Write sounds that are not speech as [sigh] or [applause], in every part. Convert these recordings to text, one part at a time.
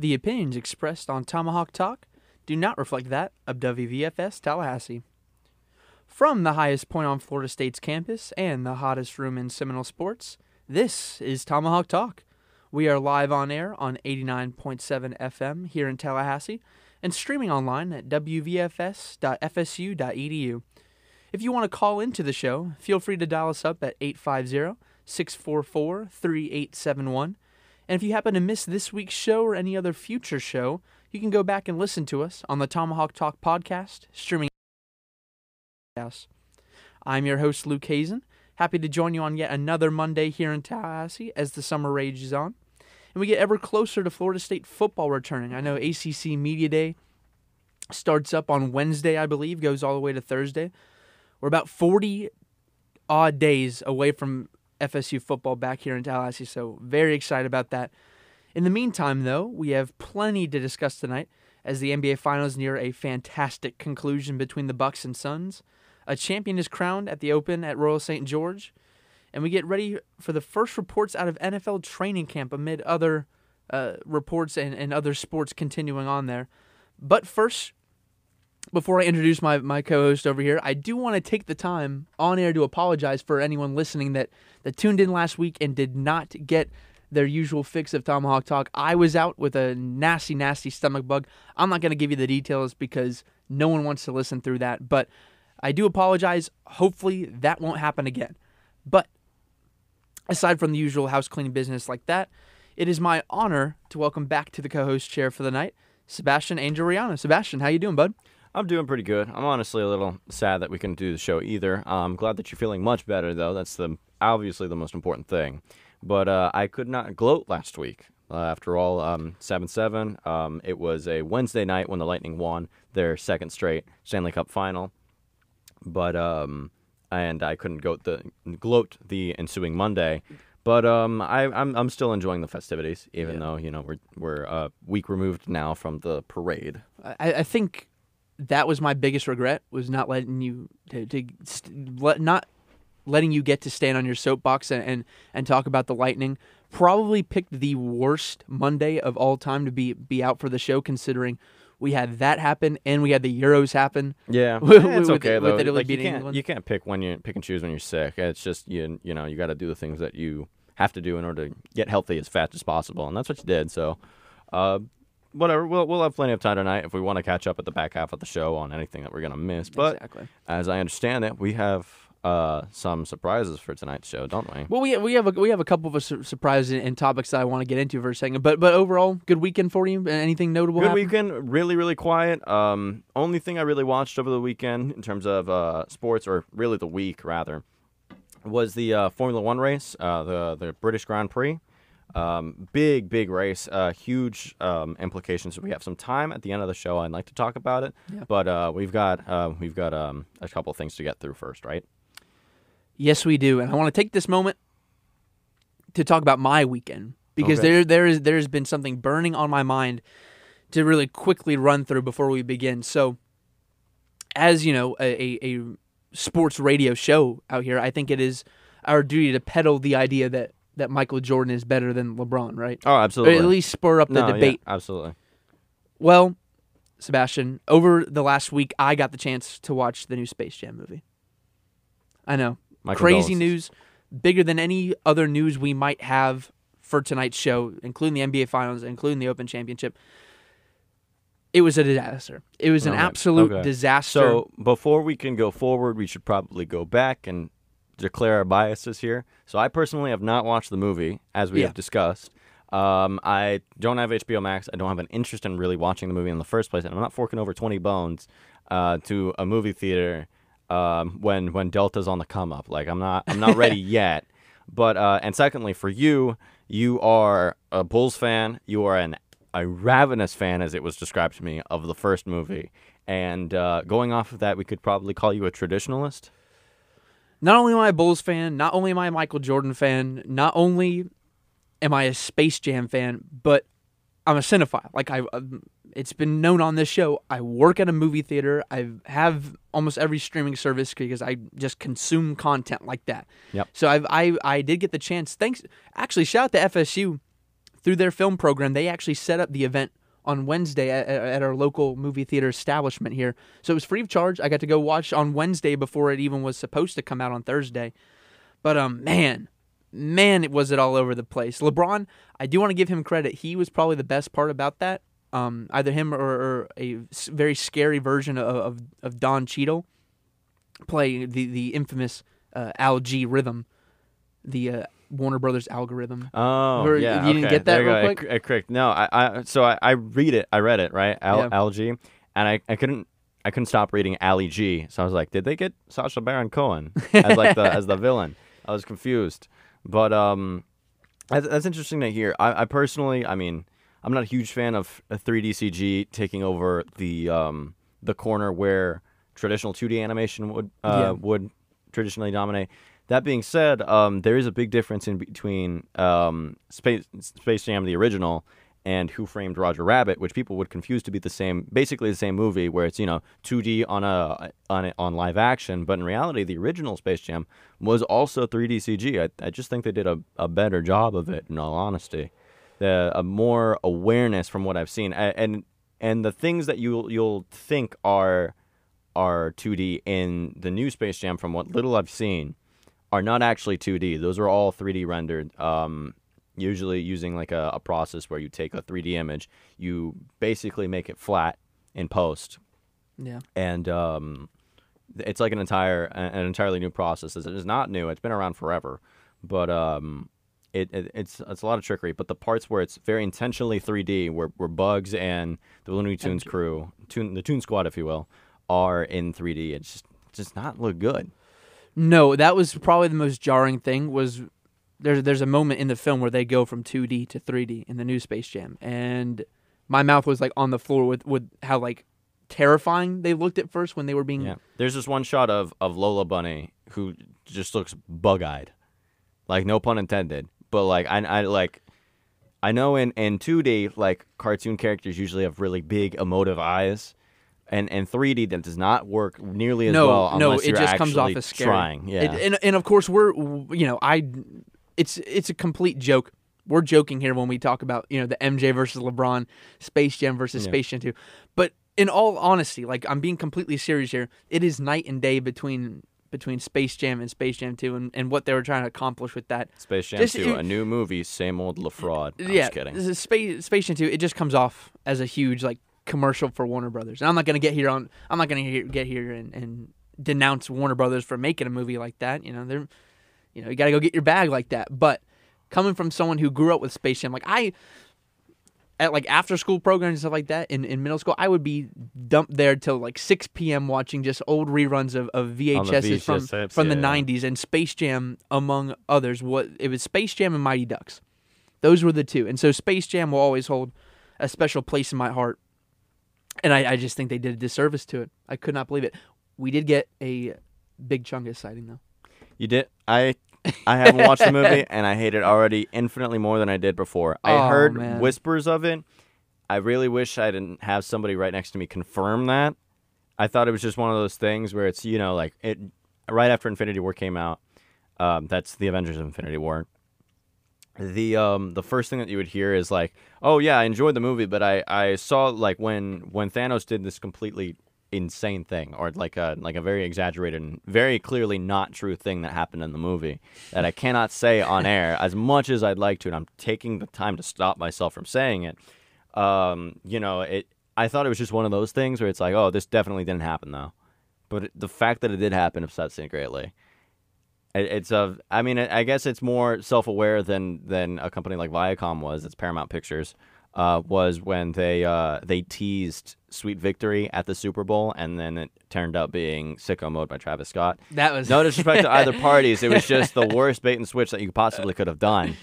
The opinions expressed on Tomahawk Talk do not reflect that of WVFS Tallahassee. From the highest point on Florida State's campus and the hottest room in Seminole sports, this is Tomahawk Talk. We are live on air on 89.7 FM here in Tallahassee and streaming online at wvfs.fsu.edu. If you want to call into the show, feel free to dial us up at 850 644 3871. And if you happen to miss this week's show or any other future show, you can go back and listen to us on the Tomahawk Talk podcast, streaming. I'm your host, Luke Hazen. Happy to join you on yet another Monday here in Tallahassee as the summer rages on. And we get ever closer to Florida State football returning. I know ACC Media Day starts up on Wednesday, I believe, goes all the way to Thursday. We're about 40 odd days away from FSU football back here in Tallahassee, so very excited about that. In the meantime, though, we have plenty to discuss tonight as the NBA Finals near a fantastic conclusion between the Bucks and Suns. A champion is crowned at the Open at Royal St. George, and we get ready for the first reports out of NFL training camp amid other uh, reports and, and other sports continuing on there. But first, before I introduce my, my co-host over here, I do want to take the time on air to apologize for anyone listening that, that tuned in last week and did not get their usual fix of Tomahawk Talk. I was out with a nasty, nasty stomach bug. I'm not going to give you the details because no one wants to listen through that, but I do apologize. Hopefully that won't happen again. But aside from the usual house cleaning business like that, it is my honor to welcome back to the co-host chair for the night, Sebastian Angel Rihanna. Sebastian, how you doing, bud? I'm doing pretty good. I'm honestly a little sad that we couldn't do the show either. Uh, I'm glad that you're feeling much better, though. That's the obviously the most important thing. But uh, I could not gloat last week. Uh, after all, um, seven seven. Um, it was a Wednesday night when the Lightning won their second straight Stanley Cup final. But um, and I couldn't gloat the gloat the ensuing Monday. But um, I, I'm I'm still enjoying the festivities, even Yeah. though you know we're we're a week removed now from the parade. I, I think that was my biggest regret was not letting you to, to st- let not letting you get to stand on your soapbox and, and and talk about the lightning probably picked the worst monday of all time to be be out for the show considering we had that happen and we had the euros happen Yeah, [laughs] With- it's with- okay with though. Italy like, you can't England. you can't pick when you pick and choose when you're sick. It's just you you know you got to do the things that you have to do in order to get healthy as fast as possible, and that's what you did. So, uh, whatever. We'll we'll have plenty of time tonight if we want to catch up at the back half of the show on anything that we're gonna miss. But exactly as I understand it, we have uh some surprises for tonight's show, don't we? well we we have a, we have a couple of sur- surprises and topics that I want to get into for a second but but overall good weekend for you anything notable Good happen? weekend, really, really quiet. Um, only thing I really watched over the weekend in terms of uh, sports, or really the week rather, was the uh, Formula One race, uh, the the British Grand Prix. Um, big, big race, uh, huge um, implications. We have some time at the end of the show. I'd like to talk about it, Yeah. but uh, we've got uh, we've got um, a couple things to get through first, right? Yes, we do, and I want to take this moment to talk about my weekend because Okay. there there is there's been something burning on my mind to really quickly run through before we begin. So, as you know, a, a, a sports radio show out here, I think it is our duty to peddle the idea that that Michael Jordan is better than LeBron, right? Oh, Or absolutely. at least spur up the no, yeah, debate. absolutely. Well, Sebastian, over the last week, I got the chance to watch the new Space Jam movie. I know crazy news, bigger than any other news we might have for tonight's show, including the NBA Finals, including the Open Championship. It was a disaster. It was an Okay, absolute okay. disaster. So before we can go forward, we should probably go back and declare our biases here. So I personally have not watched the movie, as we Yeah. have discussed. Um, I don't have HBO Max. I don't have an interest in really watching the movie in the first place, and I'm not forking over twenty bones uh, to a movie theater um, when when Delta's on the come up. Like I'm not I'm not ready [laughs] yet. But uh, and secondly, for you, you are a Bulls fan. You are an a ravenous fan, as it was described to me, of the first movie. And uh, going off of that, we could probably call you a traditionalist. Not only am I a Bulls fan, not only am I a Michael Jordan fan, not only am I a Space Jam fan, but I'm a cinephile. Like I, um, it's been known on this show. I work at a movie theater. I have almost every streaming service because I just consume content like that. Yep. So I've, I I did get the chance. Thanks. Actually, shout out to FSU through their film program, they actually set up the event on Wednesday at, at our local movie theater establishment here. So it was free of charge. I got to go watch on Wednesday before it even was supposed to come out on Thursday. But um, man, man, it was it all over the place. LeBron, I do want to give him credit. He was probably the best part about that. Um, either him or, or a very scary version of of, of Don Cheadle play the the infamous uh, Al G rhythm, the uh, Warner Brothers algorithm. Oh, Or- yeah. you didn't get that real. I quick? I correct. No, I, I so I, I read it. I read it right. Al, Yeah. Algae, and I, I couldn't I couldn't stop reading Ali G. So I was like, did they get Sacha Baron Cohen as like the as the [laughs] villain? I was confused. But um, that's, that's interesting to hear. I, I personally, I mean, I'm not a huge fan of a 3D CG taking over the um the corner where traditional 2D animation would uh, Yeah. would traditionally dominate. That being said, um, there is a big difference in between um, Space Space Jam the original and Who Framed Roger Rabbit, which people would confuse to be the same, basically the same movie, where it's you know 2D on a on a, on live action, but in reality, the original Space Jam was also 3D CG. I, I just think they did a, a better job of it. In all honesty, the a more awareness from what I've seen, A- and and the things that you you'll think are are 2D in the new Space Jam, from what little I've seen, are not actually 2D. Those are all 3D rendered. Um, usually using like a, a process where you take a 3D image, you basically make it flat in post, Yeah. and um, it's like an entire an entirely new process. It is not new. It's been around forever, but um, it, it it's it's a lot of trickery. But the parts where it's very intentionally 3D, where where Bugs and the Looney Tunes crew, the Toon Squad, if you will, are in 3D, it just does not look good. No, that was probably the most jarring thing. Was there's there's a moment in the film where they go from 2D to 3D in the new Space Jam, and my mouth was like on the floor with with how like terrifying they looked at first when they were being. Yeah. There's this one shot of, of Lola Bunny who just looks bug eyed. Like no pun intended. But like I I like I know in, in two D like cartoon characters usually have really big emotive eyes. And in 3D that does not work nearly as no, well no, it just comes off as scary. trying. Yeah. It- and and of course we're you know I, it's it's a complete joke. We're joking here when we talk about you know the MJ versus LeBron, Space Jam versus Yeah. Space Jam Two, but in all honesty, like I'm being completely serious here. It is night and day between between Space Jam and Space Jam Two, and, and what they were trying to accomplish with that. Space Jam just- 2, it- a new movie, same old LaFraud. I'm yeah, just kidding. Space Space Jam Two. It just comes off as a huge like commercial for Warner Brothers, and I'm not gonna get here on. I'm not gonna get here and, and denounce Warner Brothers for making a movie like that. You know, they're, you know, you gotta go get your bag like that. But coming from someone who grew up with Space Jam, like I. At like after school programs and stuff like that in, in middle school, I would be dumped there till like 6 p.m. watching just old reruns of, of VHSs from, VHS tapes, from the 90s and Space Jam, among others. What It was Space Jam and Mighty Ducks. Those were the two. And so Space Jam will always hold a special place in my heart. And I, I just think they did a disservice to it. I could not believe it. We did get a big Chungus sighting, though. You did. I I haven't watched the movie, [laughs] and I hate it already infinitely more than I did before. I Oh, heard man. whispers of it. I really wish I didn't have somebody right next to me confirm that. I thought it was just one of those things where it's you know like it right after Infinity War came out. Um, that's the Avengers of Infinity War. The um the first thing that you would hear is like, oh yeah, I enjoyed the movie, but I I saw like when when Thanos did this completely insane thing or like a like a very exaggerated and very clearly not true thing that happened in the movie that I cannot say on air [laughs] as much as I'd like to and I'm taking the time to stop myself from saying it. Um, you know, it I thought it was just one of those things where it's like, oh, this definitely didn't happen though. But it, the fact that it did happen upsets me greatly. It, it's a, I mean, I guess it's more self-aware than than a company like Viacom was. It's Paramount Pictures. Uh, was when they uh, they teased Sweet Victory at the Super Bowl, and then it turned out being Sicko Mode by Travis Scott. That was No disrespect to [laughs] either parties, it was just the worst bait and switch that you possibly could have done.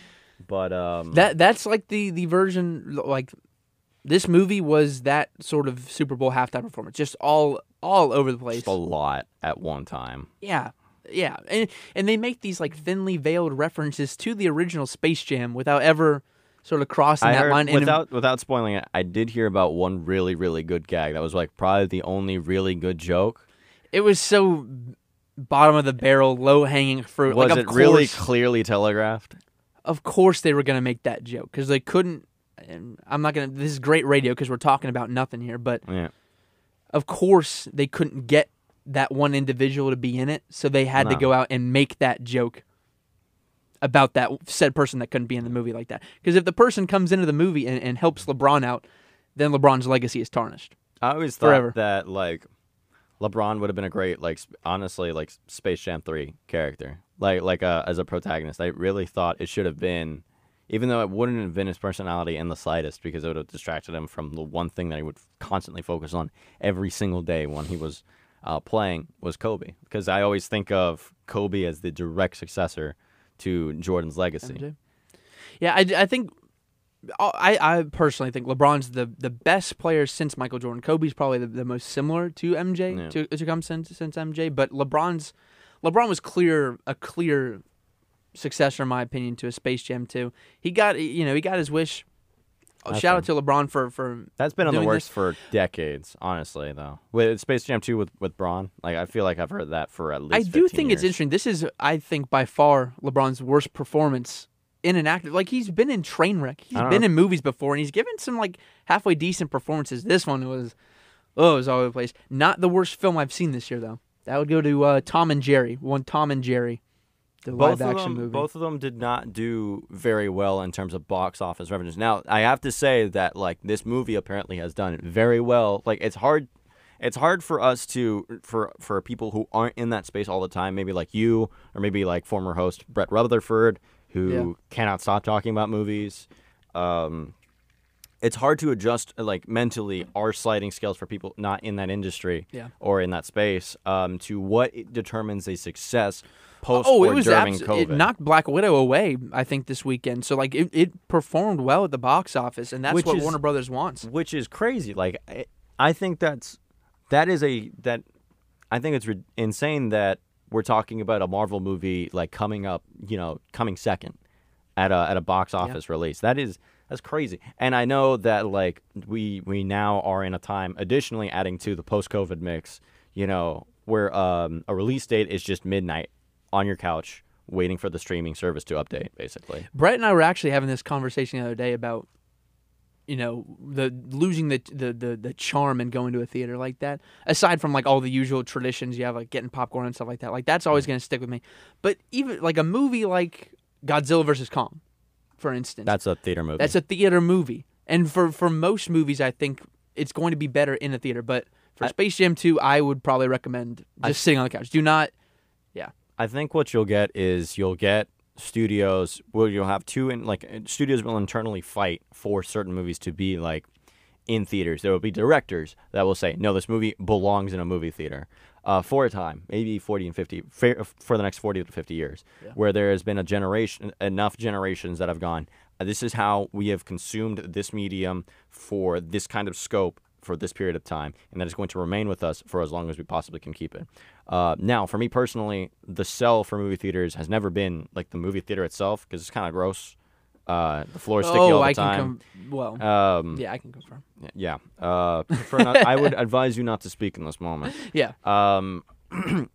But um, that that's like the the version like this movie was that sort of Super Bowl halftime performance, just all all over the place. just a lot at one time. Yeah, yeah, and and they make these like thinly veiled references to the original Space Jam without ever sort of crossing I that heard, line. Without without spoiling it, I did hear about one really really good gag. That was like probably the only really good joke. it was so bottom of the barrel, low hanging fruit. Was like, it of really clearly telegraphed? of course they were going to make that joke because they couldn't. And I'm not gonna. This is great radio because we're talking about nothing here, but Yeah. of course they couldn't get that one individual to be in it, so they had to go out and make that joke about that said person that couldn't be in the movie like that. Because if the person comes into the movie and, and helps LeBron out, then LeBron's legacy is tarnished. I always thought Forever. that like LeBron would have been a great like honestly like Space Jam 3 character. Like like uh, as a protagonist. I really thought it should have been even though it wouldn't have been his personality in the slightest because it would have distracted him from the one thing that he would constantly focus on every single day when he was uh, playing was Kobe because I always think of Kobe as the direct successor to Jordan's legacy. MJ. Yeah, I, I think I, I personally think LeBron's the, the best player since Michael Jordan. Kobe's probably the, the most similar to MJ Yeah. to to come since since MJ, but LeBron's LeBron was clear a clear successor in my opinion to a Space Jam 2. He got you know, he got his wish. Oh, That's Shout out to LeBron for for That's been on the works this. for decades, honestly. Though with Space Jam 2 with with Braun, like I feel like I've heard that for at least. I do 15 think it's interesting. This is, I think, by far LeBron's worst performance in an actor. Like he's been in Trainwreck, he's been know. in movies before, and he's given some like halfway decent performances. This one was, oh, it was all over the place. Not the worst film I've seen this year though. That would go to uh, Tom and Jerry. One Tom and Jerry, the both live of action them, movie. both of them did not do very well in terms of box office revenues. Now, I have to say that like this movie apparently has done very well. Like it's hard it's hard for us to for for people who aren't in that space all the time, maybe like you or maybe like former host Brett Rutherford who Yeah. cannot stop talking about movies. Um it's hard to adjust like mentally our sliding scales for people not in that industry Yeah. or in that space um, to what determines a success post Oh, it was during abs- COVID. it knocked Black Widow away. I think this weekend. So like it, it performed well at the box office, and that's Which what is- Warner Brothers wants. which is crazy. Like I, I think that's that is a that I think it's re- insane that we're talking about a Marvel movie like coming up, you know, coming second at a at a box office release. That is that's crazy. And I know that like we we now are in a time additionally adding to the post-COVID mix, you know, where um, a release date is just midnight on your couch waiting for the streaming service to update basically. Brett and I were actually having this conversation the other day about, you know, the losing the the the, the charm in going to a theater like that. Aside from like all the usual traditions you have, like getting popcorn and stuff like that, like that's always going to stick with me. But even like a movie like Godzilla versus Kong, for instance, That's a theater movie. that's a theater movie, and for for most movies, I think it's going to be better in a theater. But for I- Space Jam 2, I would probably recommend just I- sitting on the couch. Do not. I think what you'll get is you'll get studios where you'll have two in like studios will internally fight for certain movies to be like in theaters. There will be directors that will say, "No, this movie belongs in a movie theater." Uh, for a time, maybe 40 and 50 for, for the next 40 to 50 years, Yeah. where there has been a generation enough generations that have gone, "Uh, this is how we have consumed this medium for this kind of scope for this period of time, and that is going to remain with us for as long as we possibly can keep it. Uh, now, for me personally, the sell for movie theaters has never been like the movie theater itself because it's kind of gross. Uh, the floor is sticky oh, all the I time. can come. Well, um, yeah, I can confirm. yeah. Uh, not, I would [laughs] advise you not to speak in this moment. Yeah. Um, [clears throat]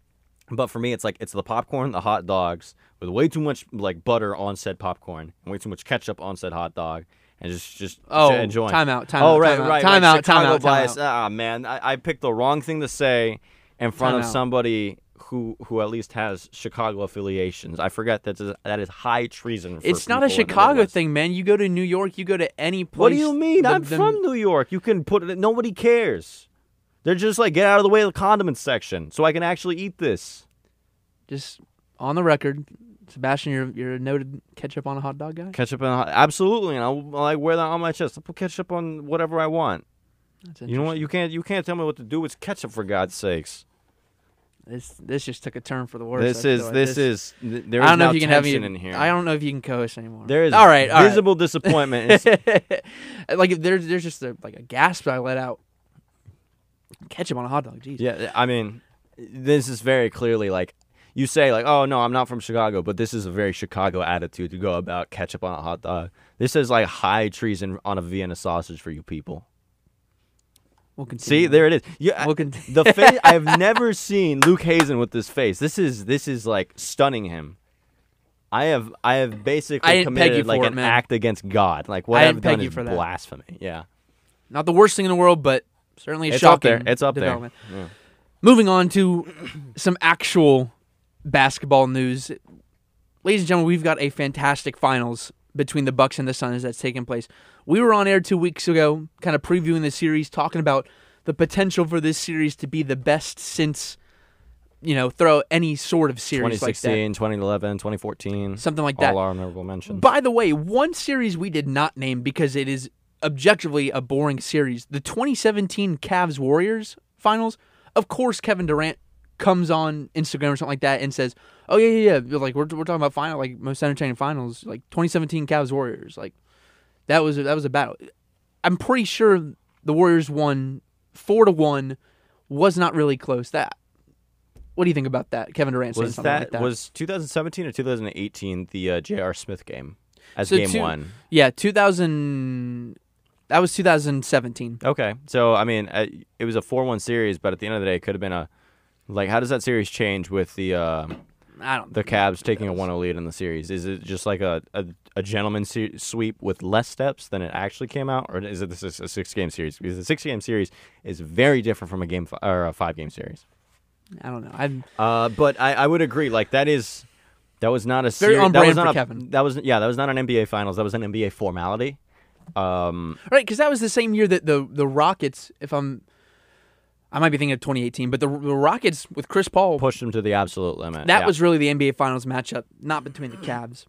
but for me, it's like it's the popcorn, the hot dogs with way too much like butter on said popcorn and way too much ketchup on said hot dog, and just just Oh, enjoying. time out, time oh out, right, time right, time right. out, time out, time bias. Ah man, I, I picked the wrong thing to say in front Time of out. somebody who who at least has Chicago affiliations. I forget that that is high treason. For It's not a people in the Chicago thing, man. You go to New York, you go to any place. What do you mean? the- I'm the- from New York. You can put it. Nobody cares. They're just like get out of the way of the condiments section, so I can actually eat this. Just on the record, Sebastian, you're you're a noted ketchup on a hot dog guy. Ketchup and absolutely, and I'll like wear that on my chest. I'll put ketchup on whatever I want. That's You know what? You can't. You can't tell me what to do with ketchup for God's sakes. This this just took a turn for the worse. This is this is th- there I don't know if you can have me in here. I don't know if you can co-host anymore. There is all right, all right. visible disappointment. It's- [laughs] like if there's there's just a, like a gasp I let out. Ketchup on a hot dog, jeez. yeah, I mean, this is very clearly like you say like, oh no, I'm not from Chicago, but this is a very Chicago attitude to go about ketchup on a hot dog. This is like high treason on a Vienna sausage for you people. We'll continue. See, there it is. Yeah, We'll the face. [laughs] I've never seen Luke Hazen with this face. This is this is like stunning him. I have I have basically I committed like for it, an act against God. Like what I I've done is that. blasphemy. Yeah, Not the worst thing in the world, but certainly a it's shocking up there. It's up there. Yeah. Moving on to [clears throat] some actual basketball news. Ladies and gentlemen, we've got a fantastic finals between the Bucks and the Suns that's taking place. We were on air two weeks ago, kind of previewing the series, talking about the potential for this series to be the best since, you know, throw any sort of series like that. 2016, 2011, 2014, Something like that. all honorable mentions. By the way, one series we did not name because it is objectively a boring series. The 2017 Cavs Warriors finals. Of course, Kevin Durant comes on Instagram or something like that and says, "Oh yeah, yeah, yeah." Like we're, we're talking about final, like most entertaining finals, like 2017 Cavs Warriors. Like that was that was a battle. I'm pretty sure the Warriors won four to one. Was not really close. That. What do you think about that, Kevin Durant? was something that, like that was 2017 or 2018 the uh, J.R. Smith game as So game two- one? Yeah, 2000. That was 2017. Okay, so I mean, uh, it was a four-one series, but at the end of the day, it could have been a like. How does that series change with the uh, I don't. the Cavs taking a 1-0 lead in the series? Is it just like a a, a gentleman se- sweep with less steps than it actually came out, or is it this is a six-game series? Because the six-game series is very different from a game fi- or a five-game series. I don't know. I'm Uh, but I, I would agree. Like that is that was not a Very seri- on that was not a, Kevin. That was yeah, that was not an NBA Finals. That was an NBA formality. Um, right because that was the same year that the the Rockets. If I'm, I might be thinking of 2018, but the the Rockets with Chris Paul. pushed them to the absolute limit. that yeah. was really the NBA Finals matchup, not between the Cavs.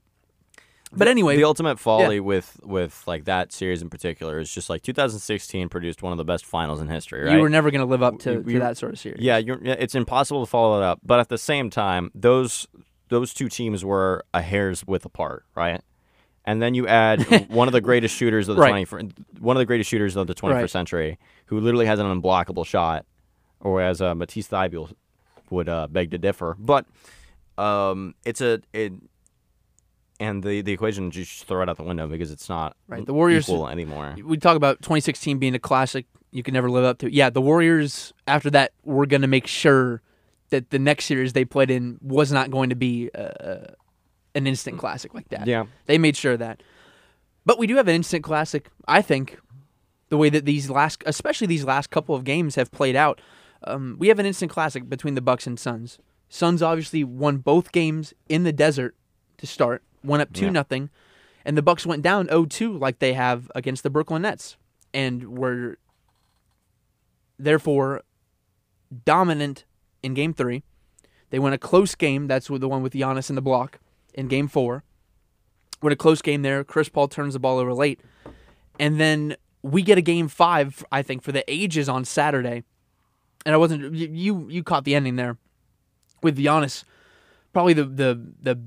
But anyway, the ultimate folly with with like that series in particular is just like 2016 produced one of the best finals in history. Right? you were never going to live up to, to that sort of series. yeah, you're, it's impossible to follow it up. But at the same time, those those two teams were a hair's width apart, right? And then you add [laughs] one of the greatest shooters of the Right. 20 one of the greatest shooters of the 21st Right. century, who literally has an unblockable shot, or as uh, Matisse Thybulle would uh, beg to differ. But um, it's a it, and the the equation just throw it out the window because it's not Right, the Warriors- equal anymore. we talk about 2016 being a classic you can never live up to. Yeah, the Warriors after that were going to make sure that the next series they played in was not going to be uh, an instant classic like that. Yeah. They made sure of that. But we do have an instant classic, I think, the way that these last especially these last couple of games have played out. Um, we have an instant classic between the Bucks and Suns. Suns obviously won both games in the desert to start, went up 2 Yeah. nothing, and the Bucks went down 0-2 like they have against the Brooklyn Nets and were therefore dominant in game 3. They won a close game, that's with the one with Giannis in the block in game 4. Win a close game there. Chris Paul turns the ball over late. And then we get a game 5 I think for the ages on Saturday. And I wasn't you you caught the ending there with Giannis probably the the the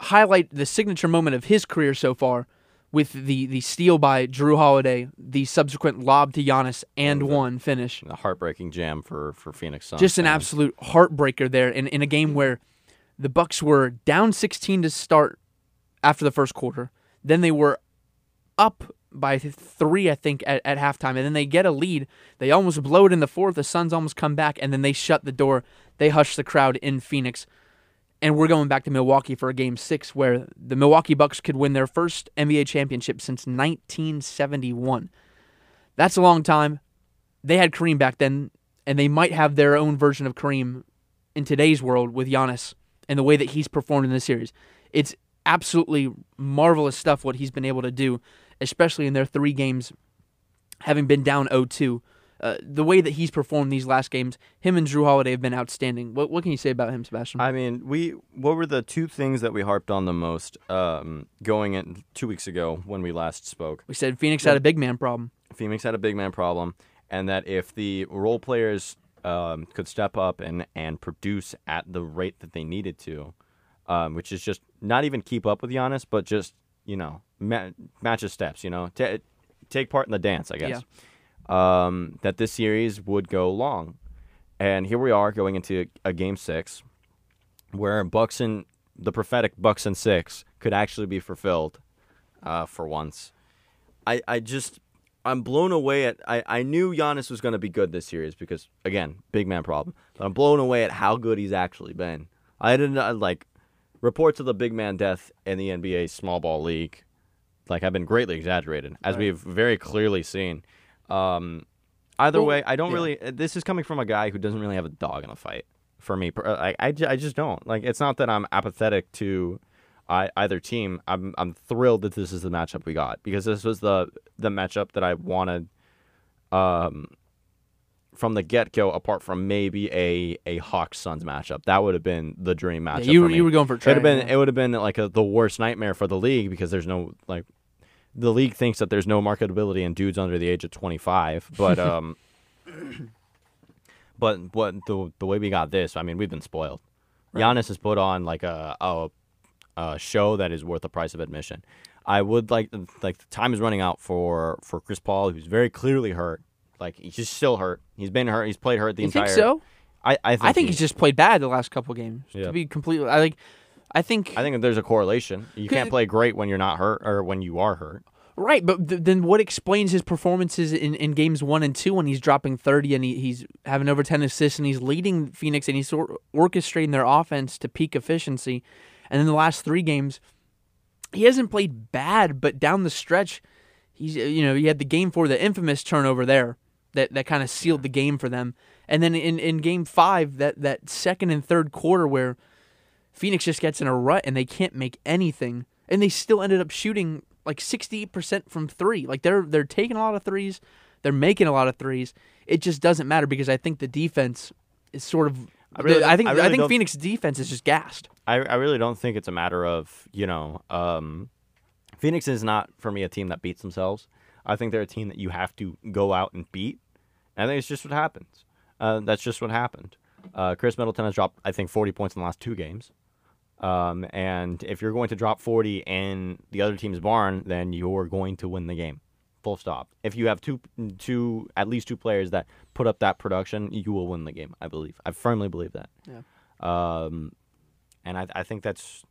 highlight the signature moment of his career so far with the the steal by Jrue Holiday, the subsequent lob to Giannis and one finish. A heartbreaking jam for for Phoenix Suns. Just an fans. absolute heartbreaker there in, in a game where the Bucks were down 16 to start after the first quarter. Then they were up by three, I think, at, at halftime. And then they get a lead. They almost blow it in the fourth. The Suns almost come back, and then they shut the door. They hush the crowd in Phoenix. And we're going back to Milwaukee for a game six where the Milwaukee Bucks could win their first NBA championship since 1971. That's a long time. They had Kareem back then, and they might have their own version of Kareem in today's world with Giannis and the way that he's performed in this series. It's absolutely marvelous stuff what he's been able to do, especially in their three games, having been down 0-2. Uh, the way that he's performed these last games, him and Jrue Holiday have been outstanding. What what can you say about him, Sebastian? I mean, we what were the two things that we harped on the most um, going in two weeks ago when we last spoke? we said Phoenix had a big man problem. Phoenix had a big man problem, and that if the role players um, could step up and, and produce at the rate that they needed to, um, which is just not even keep up with Giannis, but just you know ma- match his steps, you know, Ta take part in the dance, I guess. Um, that this series would go long, and here we are going into a game six, where Bucks and the prophetic Bucks and six could actually be fulfilled, uh, for once. I, I just I'm blown away at I, I knew Giannis was going to be good this series because again big man problem but I'm blown away at how good he's actually been. I didn't uh, like reports of the big man death in the NBA small ball league, like have been greatly exaggerated, as Right. we've very clearly seen. Um, either Well, way, I don't yeah. really. This is coming from a guy who doesn't really have a dog in the fight. For me, I, I, I just don't like. It's not that I'm apathetic to I, either team. I'm I'm thrilled that this is the matchup we got because this was the the matchup that I wanted. Um, from the get go, apart from maybe a a Hawks Suns matchup, that would have been the dream Yeah, matchup. you were me. you were going for It would have been it would have been like a, the worst nightmare for the league because there's no like the league thinks that there's no marketability in dudes under the age of 25, but [laughs] um, but what the the way we got this, I mean, we've been spoiled. Giannis has put on like a, a a show that is worth the price of admission. I would like like the time is running out for for Chris Paul, who's very clearly hurt. Like he's just still hurt. He's been hurt. He's played hurt the You entire. think so? I I think, I think he- he's just played bad the last couple games. Yeah. To be completely, I like. I think I think there's a correlation. You can't play great when you're not hurt or when you are hurt. Right, but th- then what explains his performances in, in games one and two when he's dropping 30 and he, he's having over 10 assists and he's leading Phoenix and he's or- orchestrating their offense to peak efficiency? And then the last three games, he hasn't played bad, but down the stretch, he's, you know, he had the game for the infamous turnover there that, that kind of sealed the game for them. And then in, in game five, that, that second and third quarter where Phoenix just gets in a rut and they can't make anything, and they still ended up shooting like 68% from 3. Like they're they're taking a lot of threes, they're making a lot of threes. It just doesn't matter because I think the defense is sort of I really- I think I I, think Phoenix defense is just gassed. I, I really don't think it's a matter of, you know, um, Phoenix is not, for me, a team that beats themselves. I think they're a team that you have to go out and beat. And I think it's just what happens. Uh, that's just what happened. Uh, Khris Middleton has dropped, I think, 40 points in the last two games. Um, and if you're going to drop 40 in the other team's barn, then you're going to win the game. Full stop. If you have two, two, at least two players that put up that production, you will win the game. I believe. I firmly believe that. Yeah. Um, and I, I think that's.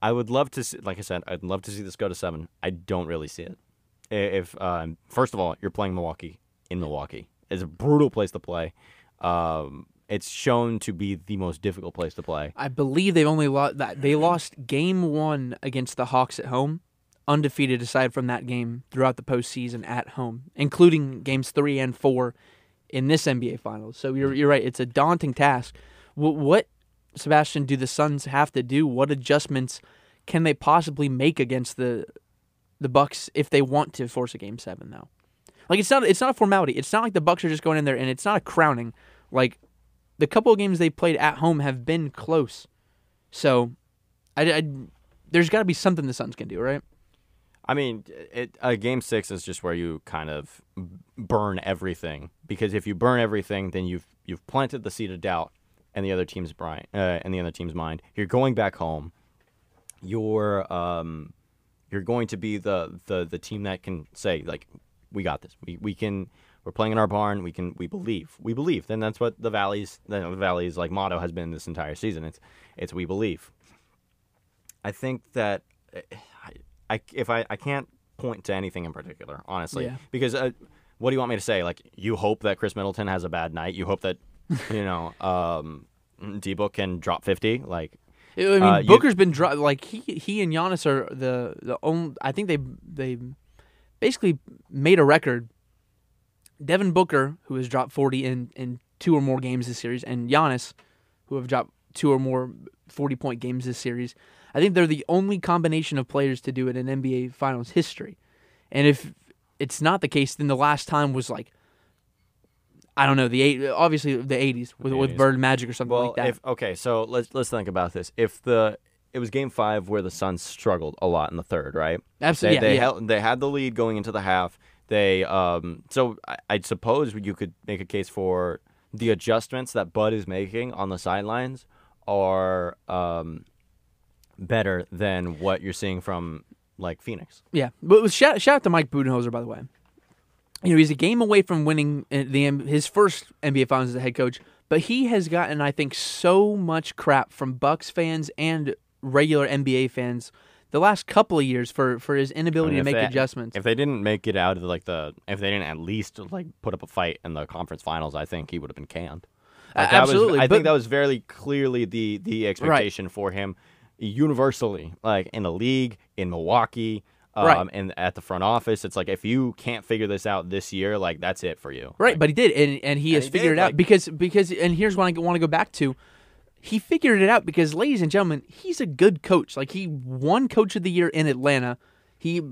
I would love to see, like I said, I'd love to see this go to seven. I don't really see it. If um, first of all, you're playing Milwaukee in Milwaukee, it's a brutal place to play. Um, it's shown to be the most difficult place to play. I believe they've only lost that they lost game 1 against the Hawks at home, undefeated aside from that game throughout the postseason at home, including games 3 and 4 in this NBA finals. So you're you're right, it's a daunting task. What, what Sebastian do the Suns have to do? What adjustments can they possibly make against the the Bucks if they want to force a game 7 though? Like it's not it's not a formality. It's not like the Bucks are just going in there and it's not a crowning. Like the couple of games they played at home have been close. So, I, I- there's got to be something the Suns can do, right? I mean, it, game six is just where you kind of burn everything because if you burn everything, then you've you've planted the seed of doubt in the other team's brain, uh, in the other team's mind. You're going back home. You're um, you're going to be the, the the team that can say like, we got this. We we can. We're playing in our barn. We can. We believe. We believe. Then that's what the Valley's the Valley's like motto has been this entire season. It's it's we believe. I think that eh, I, I if I I can't point to anything in particular, honestly, Yeah. because uh, what do you want me to say? Like you hope that Khris Middleton has a bad night. You hope that [laughs] you know um, D-Book can drop fifty. Like I mean, Uh, Booker's been dro- like he he and Giannis are the the only. I think they they basically made a record. Devin Booker, who has dropped forty in in two or more games this series, and Giannis, who have dropped two or more forty point games this series. I think they're the only combination of players to do it in NBA Finals history. And if it's not the case, then the last time was like. I don't know the eight, obviously the '80s with The with Bird Magic or something well, like that. if okay, so let's let's think about this. If the it was Game Five where the Suns struggled a lot in the third, right? They Absolutely, yeah, they, yeah. held, they had the lead going into the half. They um so I, I suppose you could make a case for the adjustments that Bud is making on the sidelines are um better than what you're seeing from like Phoenix. Yeah, but with shout, shout out to Mike Budenholzer by the way. You know he's a game away from winning uh, the his first NBA Finals as a head coach, but he has gotten I think so much crap from Bucks fans and regular NBA fans the last couple of years for for his inability I mean, to make they- adjustments. If they didn't make it out of like the if they didn't at least like put up a fight in the conference finals, I think he would have been canned. Uh, Like, was- absolutely, I but- think that was very clearly the the expectation for him universally, like in the league, in Milwaukee, um, Right. and at the front office. It's like if you can't figure this out this year, like that's it for you. Right, Like, but he did, and and he And has he figured did, it out like- because because and here's what I want to go back to. He figured it out because, ladies and gentlemen, he's a good coach. Like he won Coach of the Year in Atlanta. He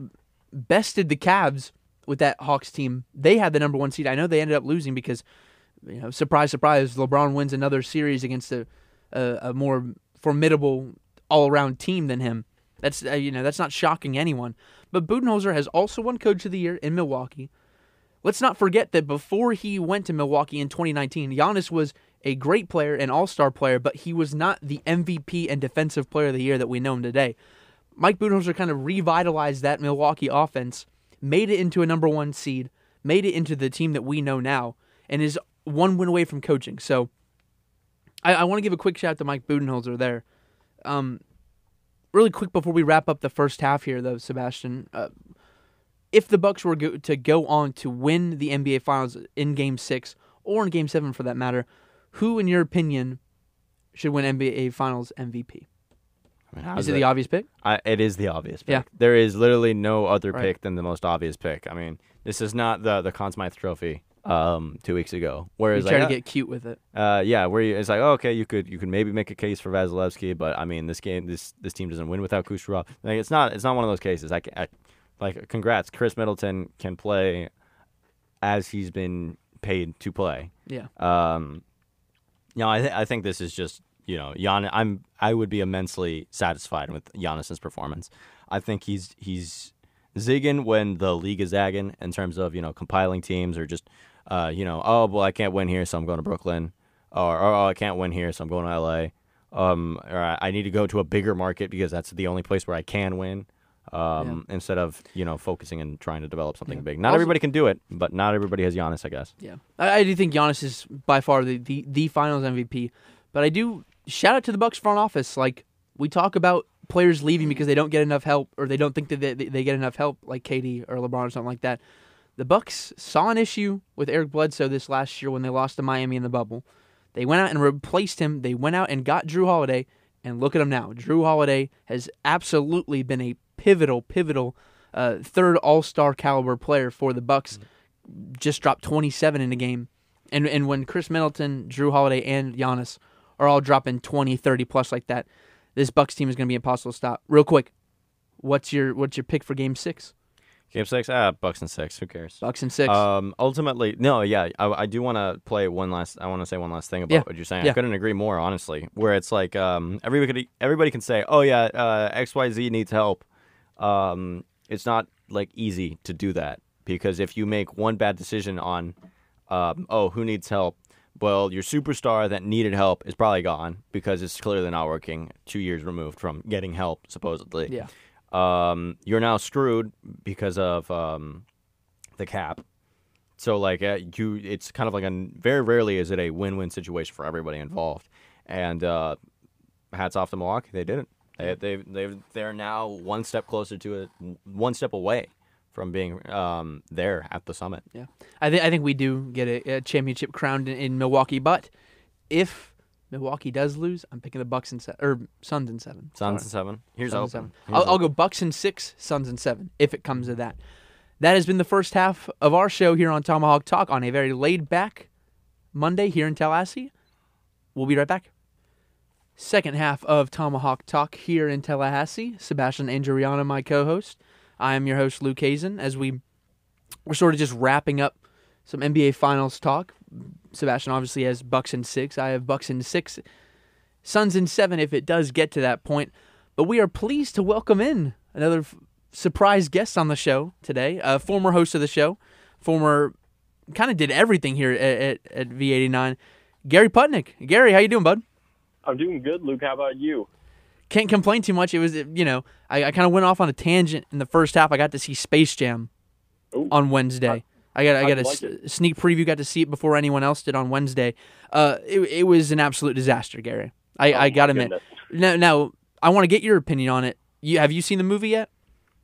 bested the Cavs with that Hawks team. They had the number one seed. I know they ended up losing because, you know, surprise, surprise, LeBron wins another series against a a, a more formidable all around team than him. That's uh, you know that's not shocking anyone. But Budenholzer has also won Coach of the Year in Milwaukee. Let's not forget that before he went to Milwaukee in 2019, Giannis was a great player, an all star player, but he was not the MVP and Defensive Player of the Year that we know him today. Mike Budenholzer kind of revitalized that Milwaukee offense, made it into a number one seed, made it into the team that we know now, and is one win away from coaching. So I, I want to give a quick shout out to Mike Budenholzer there. Um, really quick before we wrap up the first half here, though, Sebastian. Uh, if the Bucks were go- to go on to win the NBA Finals in Game Six or in Game Seven, for that matter, who, in your opinion, should win NBA Finals MVP? I mean, how's Is it that- the obvious pick? I, it is the obvious pick. Yeah. There is literally no other Right. pick than the most obvious pick. I mean, this is not the the Conn Smythe Trophy um, two weeks ago. Whereas, You try like, to get cute with it. uh, yeah, where you, it's like, oh, okay, you could you could maybe make a case for Vasilevskiy, but I mean, this game, this this team doesn't win without Kucherov. Like, it's not it's not one of those cases. I, I like, congrats, Khris Middleton can play as he's been paid to play. Yeah. Um, no, I th- I think this is just you know Gian. I'm I would be immensely satisfied with Giannis's performance. I think he's he's zigging when the league is zagging in terms of you know compiling teams or just uh, you know oh well I can't win here so I'm going to Brooklyn or, or oh I can't win here so I'm going to LA. Um, or I I need to go to a bigger market because that's the only place where I can win. Um, instead of you know focusing and trying to develop something Yeah. big. Not Also- everybody can do it, but not everybody has Giannis, I guess. Yeah, I, I do think Giannis is by far the, the the Finals MVP. But I do shout out to the Bucks front office. Like we talk about players leaving because they don't get enough help or they don't think that they, they get enough help, like KD or LeBron or something like that. The Bucks saw an issue with Eric Bledsoe this last year when they lost to Miami in the bubble. They went out and replaced him. They went out and got Jrue Holiday, and look at him now. Jrue Holiday has absolutely been a pivotal, pivotal uh, third All Star caliber player for the Bucks. Just dropped 27 in a game, and and when Khris Middleton, Jrue Holiday, and Giannis are all dropping 20, 30 plus like that, this Bucks team is going to be impossible to stop. Real quick, what's your what's your pick for Game Six? Game six, ah, Bucks and six. Who cares? Bucks and six. Um, ultimately, no, yeah, I, I do want to play one last. I want to say one last thing about Yeah. what you're saying. Yeah. I couldn't agree more, honestly. Where it's like, um, everybody, everybody can say, oh yeah, uh, X Y Z needs help. Um, it's not like easy to do that because if you make one bad decision on, um, oh, who needs help? Well, your superstar that needed help is probably gone because it's clearly not working. Two years removed from getting help, supposedly yeah, um, you're now screwed because of um, the cap. So like uh, you, it's kind of like a very rarely is it a win-win situation for everybody involved. And uh, hats off to Milwaukee, they did it. They they they they're now one step closer to it, one step away from being um, there at the summit. yeah. I think I think we do get a, a championship crowned in, in Milwaukee, but if Milwaukee does lose, I'm picking the Bucks and se- or Suns in seven. Suns and seven. Here's Suns open. and seven. Here's I'll, I'll go Bucks and six, Suns and seven, if it comes to that. That has been the first half of our show here on Tomahawk Talk on a very laid back Monday here in Tallahassee. We'll be right back. Second half of Tomahawk Talk here in Tallahassee. Sebastian Andriana, my co-host. I am your host, Luke Hazen. As we we're sort of just wrapping up some NBA Finals talk. Sebastian obviously has Bucks in six. I have Bucks in six. Suns in seven if it does get to that point. But we are pleased to welcome in another f- surprise guest on the show today, a former host of the show, former kind of did everything here at, at, at V89, Gary Putnick. Gary, how you doing, bud? I'm doing good, Luke. How about you? Can't complain too much. It was, you know, I, I kind of went off on a tangent in the first half. I got to see Space Jam Ooh. on Wednesday. I got I got a like s- sneak preview. Got to see it before anyone else did on Wednesday. Uh, it, it was an absolute disaster, Gary. I, Oh, I got to admit. Now, now I want to get your opinion on it. You have you seen the movie yet?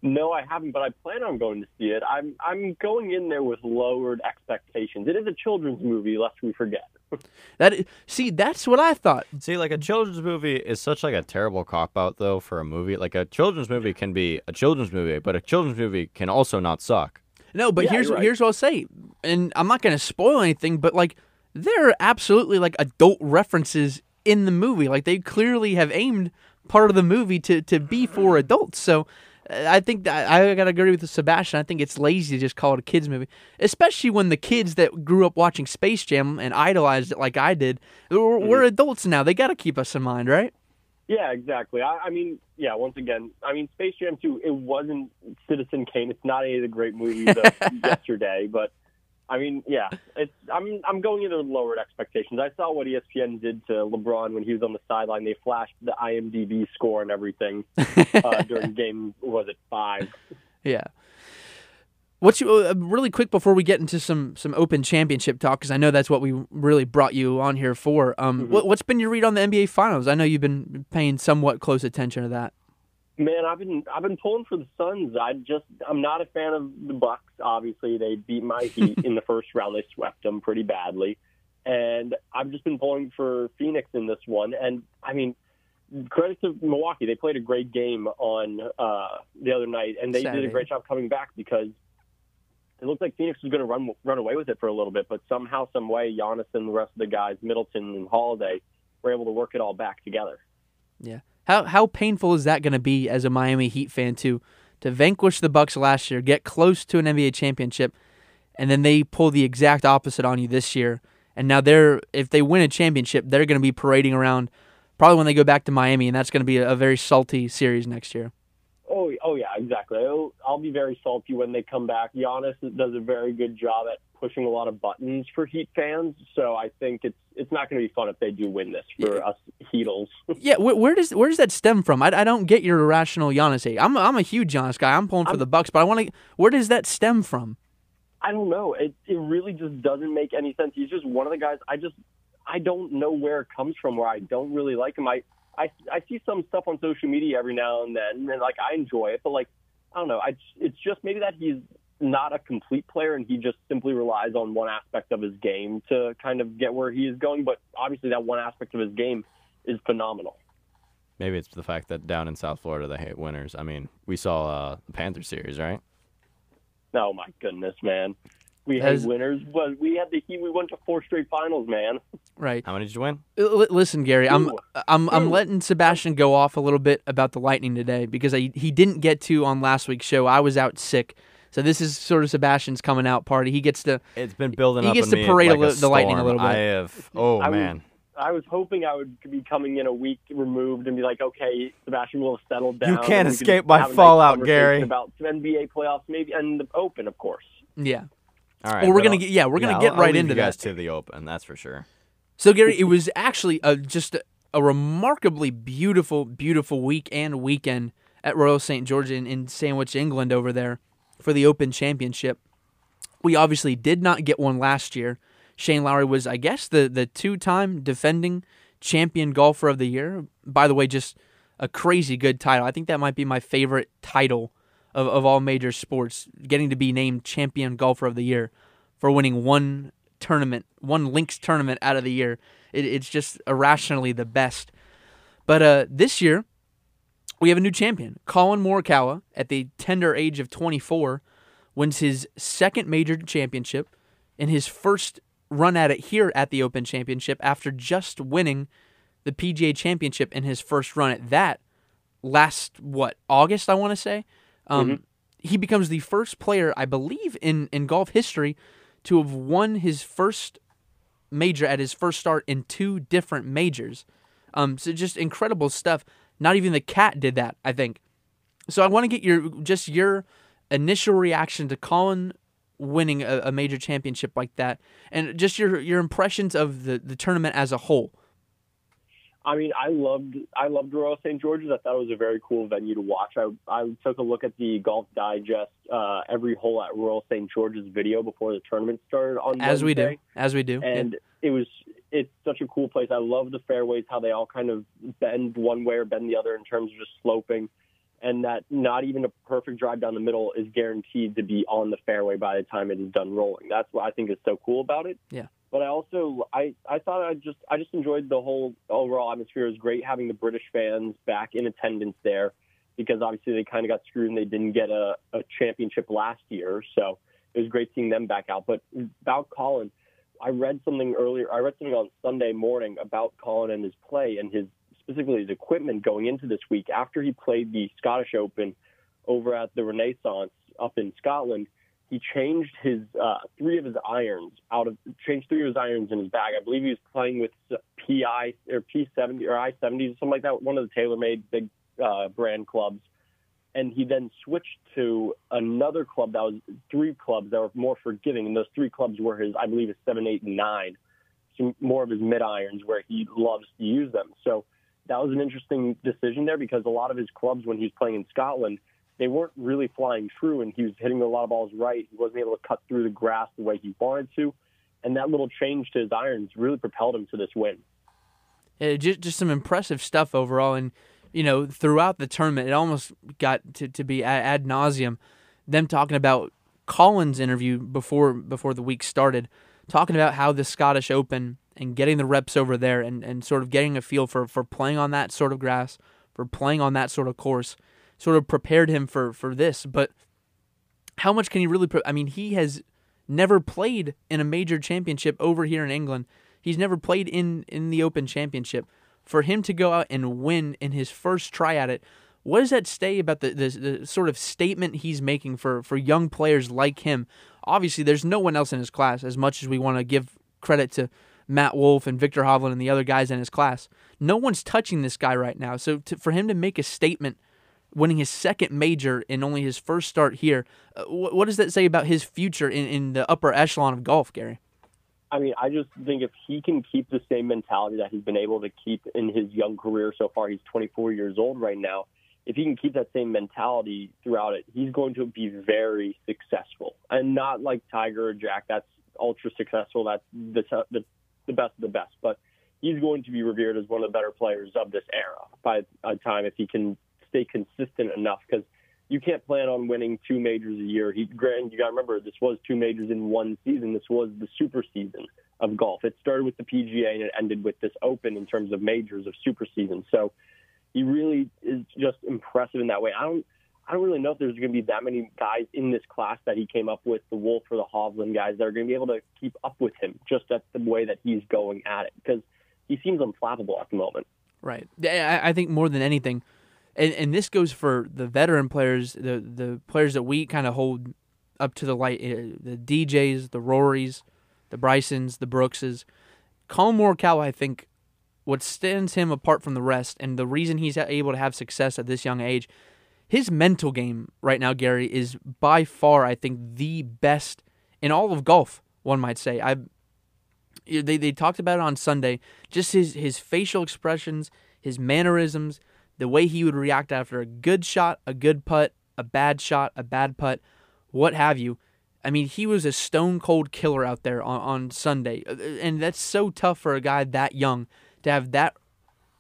No, I haven't, but I plan on going to see it. I'm I'm going in there with lowered expectations. It is a children's movie, lest we forget. [laughs] That see, that's what I thought. See, like a children's movie is such like a terrible cop out though for a movie. Like a children's movie can be a children's movie, but a children's movie can also not suck. No, but Yeah, here's right. here's what I'll say, and I'm not going to spoil anything, but like there are absolutely like adult references in the movie. Like they clearly have aimed part of the movie to to be for adults. So I think that I gotta agree with Sebastian. I think it's lazy to just call it a kids movie, especially when the kids that grew up watching Space Jam and idolized it like I did, we're, mm-hmm. we're adults now. They got to keep us in mind, right? Yeah, exactly. I, I mean, yeah. Once again, I mean, Space Jam 2. It wasn't Citizen Kane. It's not any of the great movies of [laughs] yesterday, but I mean, yeah. It's I'm I'm going into lowered expectations. I saw what ESPN did to LeBron when he was on the sideline. They flashed the IMDb score and everything uh, [laughs] during game. Was it five? Yeah. What's you uh, really quick before we get into some some Open Championship talk because I know that's what we really brought you on here for. Um, what, what's been your read on the NBA Finals? I know you've been paying somewhat close attention to that. Man, I've been I've been pulling for the Suns. I just I'm not a fan of the Bucks. Obviously, they beat my Heat in the first round. They swept them pretty badly, and I've just been pulling for Phoenix in this one. And I mean, credit to Milwaukee. They played a great game on uh, the other night, and they did a great job coming back because it looked like Phoenix was going to run run away with it for a little bit. But somehow, some way, Giannis and the rest of the guys, Middleton and Holiday, were able to work it all back together. Yeah. How how painful is that going to be as a Miami Heat fan to to vanquish the Bucks last year, get close to an NBA championship, and then they pull the exact opposite on you this year, and now they're if they win a championship, they're going to be parading around probably when they go back to Miami, and that's going to be a, a very salty series next year. Oh, oh yeah, exactly. I'll, I'll be very salty when they come back. Giannis does a very good job at pushing a lot of buttons for Heat fans, so I think it's it's not going to be fun if they do win this for us Heatles. [laughs] Yeah, where, where does where does that stem from? I, I don't get your irrational Giannis hate. I'm I'm a huge Giannis guy. I'm pulling for I'm- the Bucks, but I want to. Where does that stem from? I don't know. It it really just doesn't make any sense. He's just one of the guys. I just I don't know where it comes from. Where I don't really like him. I I I see some stuff on social media every now and then, and like I enjoy it, but like I don't know. I it's just maybe that he's not a complete player and he just simply relies on one aspect of his game to kind of get where he is going. But obviously, that one aspect of his game is phenomenal. Maybe it's the fact that down in South Florida they hate winners. I mean, we saw uh, the Panther series, right? Oh my goodness, man. We had hate is- winners. But we had the Heat. We went to four straight finals, man. Right. How many did you win? L- listen, Gary, I'm Ooh. I'm I'm Ooh. letting Sebastian go off a little bit about the Lightning today because I, he didn't get to on last week's show. I was out sick, so this is sort of Sebastian's coming out party. He gets to. It's been building He up gets to me parade a like li- the Lightning a little bit. I have. Oh I was- man. I was hoping I would be coming in a week removed and be like, okay, Sebastian will have settled down. You can't escape my have a nice fallout, Gary. About NBA playoffs, maybe, and the Open, of course. Yeah. All right. well, we're gonna I'll- get yeah, we're gonna yeah, get I'll- I'll right leave into you guys that. to the open. That's for sure. So Gary, it was actually a, just a, a remarkably beautiful, beautiful week and weekend at Royal St. George in, in Sandwich, England, over there for the Open Championship. We obviously did not get one last year. Shane Lowry was, I guess, the the two time defending champion golfer of the year. By the way, just a crazy good title. I think that might be my favorite title of, of all major sports. Getting to be named champion golfer of the year for winning one tournament, one links tournament out of the year. It, it's just irrationally the best. But uh, this year, we have a new champion. Collin Morikawa, at the tender age of 24, wins his second major championship in his first run at it here at the Open Championship after just winning the PGA Championship in his first run at that last what August I want to say. Um, He becomes the first player I believe in in golf history to have won his first major at his first start in two different majors. Um, so just incredible stuff. Not even the cat did that. I think. So I want to get your just your initial reaction to Collin winning a, a major championship like that, and just your your impressions of the the tournament as a whole. I mean, I loved I loved Royal St. George's. I thought it was a very cool venue to watch. I I took a look at the Golf Digest uh, every hole at Royal St. George's video before the tournament started on As we do, as we do. Yeah. and it was it's such a cool place. I love the fairways, how they all kind of bend one way or bend the other in terms of just sloping. and that not even a perfect drive down the middle is guaranteed to be on the fairway by the time it is done rolling. That's what I think is so cool about it. Yeah. But I also I I thought I just I just enjoyed the whole overall atmosphere. It was great having the British fans back in attendance there because obviously they kind of got screwed and they didn't get a, a championship last year. So it was great seeing them back out. But about Collin, I read something earlier. I read something on Sunday morning about Collin and his play and his specifically his equipment going into this week after he played the Scottish Open over at the Renaissance up in Scotland. He changed his uh, three of his irons out of changed three of his irons in his bag. I believe he was playing with PI or P70 or I70 something like that. One of the TaylorMade big uh, brand clubs, and he then switched to another club that was three clubs that were more forgiving, and those three clubs were his, I believe, his seven, eight, and nine, some more of his mid irons where he loves to use them. So that was an interesting decision there because a lot of his clubs when he was playing in Scotland, they weren't really flying true, and he was hitting a lot of balls right. He wasn't able to cut through the grass the way he wanted to, and that little change to his irons really propelled him to this win. Yeah, just just some impressive stuff overall, and you know throughout the tournament, it almost got to, to be ad, ad nauseum. Them talking about Collin's interview before before the week started, talking about how the Scottish Open and getting the reps over there and, and sort of getting a feel for, for playing on that sort of grass, for playing on that sort of course, sort of prepared him for, for this. But how much can he really? Pre- I mean, he has never played in a major championship over here in England. He's never played in in the Open Championship. For him to go out and win in his first try at it, what does that say about the, the, the sort of statement he's making for for young players like him? Obviously, there's no one else in his class. As much as we want to give credit to Matt Wolff and Viktor Hovland and the other guys in his class, no one's touching this guy right now. So to, for him to make a statement, winning his second major in only his first start here, uh, what, what does that say about his future in, in the upper echelon of golf, Gary? I mean, I just think if he can keep the same mentality that he's been able to keep in his young career so far, he's 24 years old right now. If he can keep that same mentality throughout it, he's going to be very successful. And not like Tiger or Jack, that's ultra successful. That's the, the, the best of the best. But he's going to be revered as one of the better players of this era by a time if he can stay consistent enough. Because you can't plan on winning two majors a year. He, Grant, you got to remember, this was two majors in one season. This was the super season of golf. It started with the PGA and it ended with this Open in terms of majors of super season. So he really is just impressive in that way. I don't, I don't really know if there's going to be that many guys in this class that he came up with, the Wolff or the Hovland guys, that are going to be able to keep up with him just at the way that he's going at it because he seems unflappable at the moment. Right. I think more than anything, and, and this goes for the veteran players, the the players that we kind of hold up to the light, eh, the DJs, the Rorys, the Brysons, the Brookses. Collin Morikawa, I think, what stands him apart from the rest, and the reason he's able to have success at this young age, his mental game right now, Gary, is by far, I think, the best in all of golf. One might say. I they they talked about it on Sunday. Just his his facial expressions, his mannerisms the way he would react after a good shot, a good putt, a bad shot, a bad putt, what have you. I mean, he was a stone cold killer out there on, on Sunday. Uh, and that's so tough for a guy that young to have that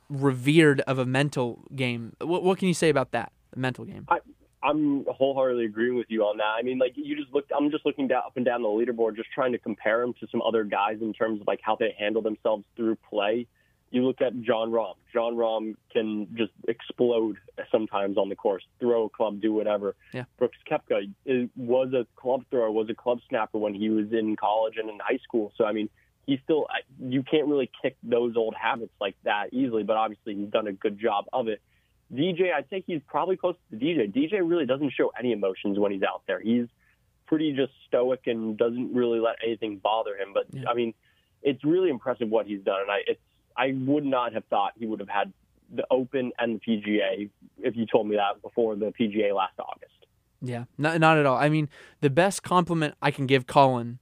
revered of a mental game. What, what can you say about that, the mental game? I, I'm wholeheartedly agreeing with you on that. I mean, like you just look, I'm just looking down, up and down the leaderboard, just trying to compare him to some other guys in terms of like how they handle themselves through play you look at Jon Rahm. Jon Rahm can just explode sometimes on the course, throw a club, do whatever. Yeah. Brooks Koepka was a club thrower, was a club snapper when he was in college and in high school. So I mean, he still you can't really kick those old habits like that easily. But obviously, he's done a good job of it. DJ, I think he's probably close to DJ. DJ really doesn't show any emotions when he's out there. He's pretty just stoic and doesn't really let anything bother him. But yeah. I mean, it's really impressive what he's done, and I it's I would not have thought he would have had the Open and the PGA if you told me that before the PGA last August. Yeah, not not at all. I mean, the best compliment I can give Collin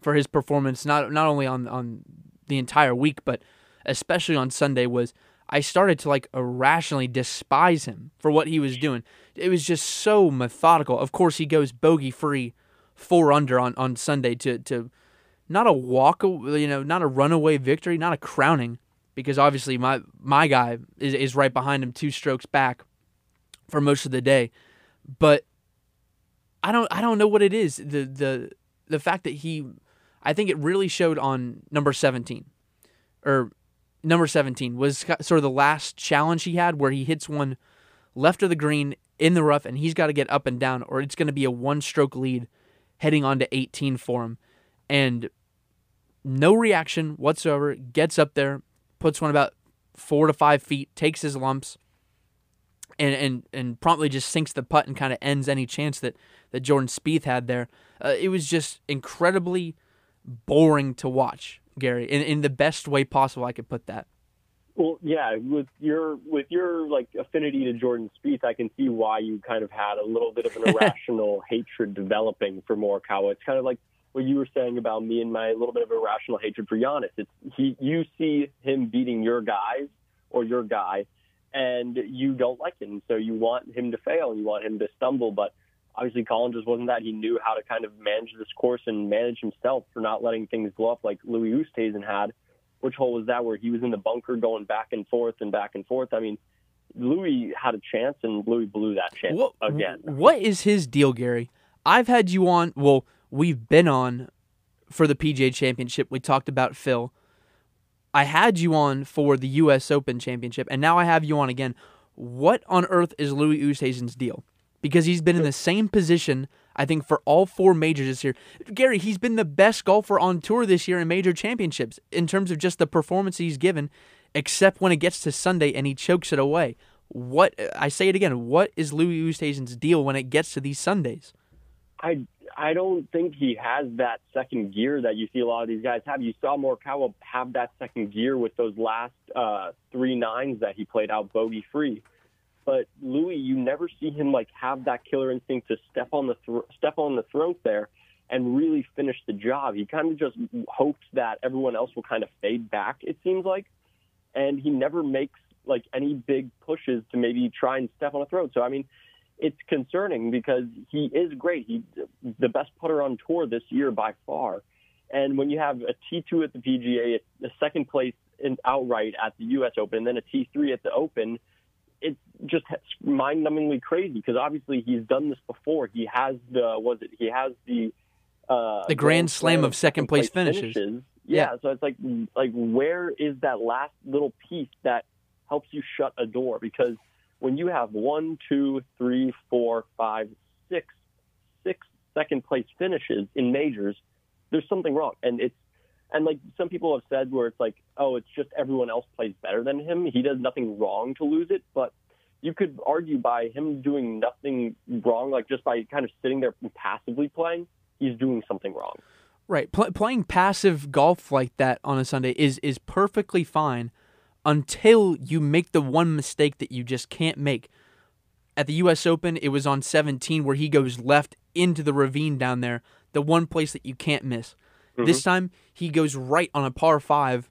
for his performance, not not only on on the entire week, but especially on Sunday, was I started to like irrationally despise him for what he was doing. It was just so methodical. Of course, he goes bogey free, four under on on Sunday to to not a walk, you know, not a runaway victory, not a crowning, because obviously my my guy is, is right behind him, two strokes back. for most of the day. But I don't I don't know what it is. The the the fact that he I think it really showed on number 17 or number 17 was sort of the last challenge he had where he hits one left of the green in the rough and he's got to get up and down or it's going to be a one stroke lead heading on to 18 for him and no reaction whatsoever gets up there puts one about four to five feet takes his lumps and and, and promptly just sinks the putt and kind of ends any chance that that Jordan Spieth had there uh, it was just incredibly boring to watch Gary in, in the best way possible I could put that well, yeah, with your with your like affinity to Jordan Spieth, I can see why you kind of had a little bit of an [laughs] irrational hatred developing for Morikawa. It's kind of like what you were saying about me and my little bit of irrational hatred for Giannis. It's he you see him beating your guys or your guy, and you don't like him, so you want him to fail and you want him to stumble. But obviously, Collin just wasn't that. He knew how to kind of manage this course and manage himself for not letting things blow up like Louis Oosthuizen had which hole was that where he was in the bunker going back and forth and back and forth? I mean, Louis had a chance and Louis blew that chance what, again. What is his deal, Gary? I've had you on. Well, we've been on for the PGA Championship. We talked about Phil. I had you on for the U.S. Open Championship, and now I have you on again. What on earth is Louis Oosthuizen's deal? Because he's been in the same position I think for all four majors this year. Gary, he's been the best golfer on tour this year in major championships in terms of just the performance he's given, except when it gets to Sunday and he chokes it away. What I say it again, what is Louis Oosthuizen's deal when it gets to these Sundays? I I don't think he has that second gear that you see a lot of these guys have. You saw Morikawa have that second gear with those last uh, three nines that he played out bogey free. But Louis, you never see him like have that killer instinct to step on the th- step on the throat there and really finish the job. He kind of just hopes that everyone else will kind of fade back. It seems like, and he never makes like any big pushes to maybe try and step on a throat. So I mean, it's concerning because he is great. He's the best putter on tour this year by far. And when you have a T2 at the PGA, a second place in outright at the U.S. Open, and then a T3 at the Open, it's just mind-numbingly crazy because obviously he's done this before. He has the was it? He has the uh, the Grand Slam of second place, place finishes. finishes. Yeah, yeah, so it's like like where is that last little piece that helps you shut a door? Because when you have one, two, three, four, five, six, six second place finishes in majors, there's something wrong, and it's and like some people have said, where it's like, oh, it's just everyone else plays better than him. He does nothing wrong to lose it, but you could argue by him doing nothing wrong, like just by kind of sitting there passively playing, he's doing something wrong. Right, Pl- playing passive golf like that on a Sunday is is perfectly fine until you make the one mistake that you just can't make. At the U.S. Open, it was on 17 where he goes left into the ravine down there, the one place that you can't miss. Mm-hmm. This time he goes right on a par five.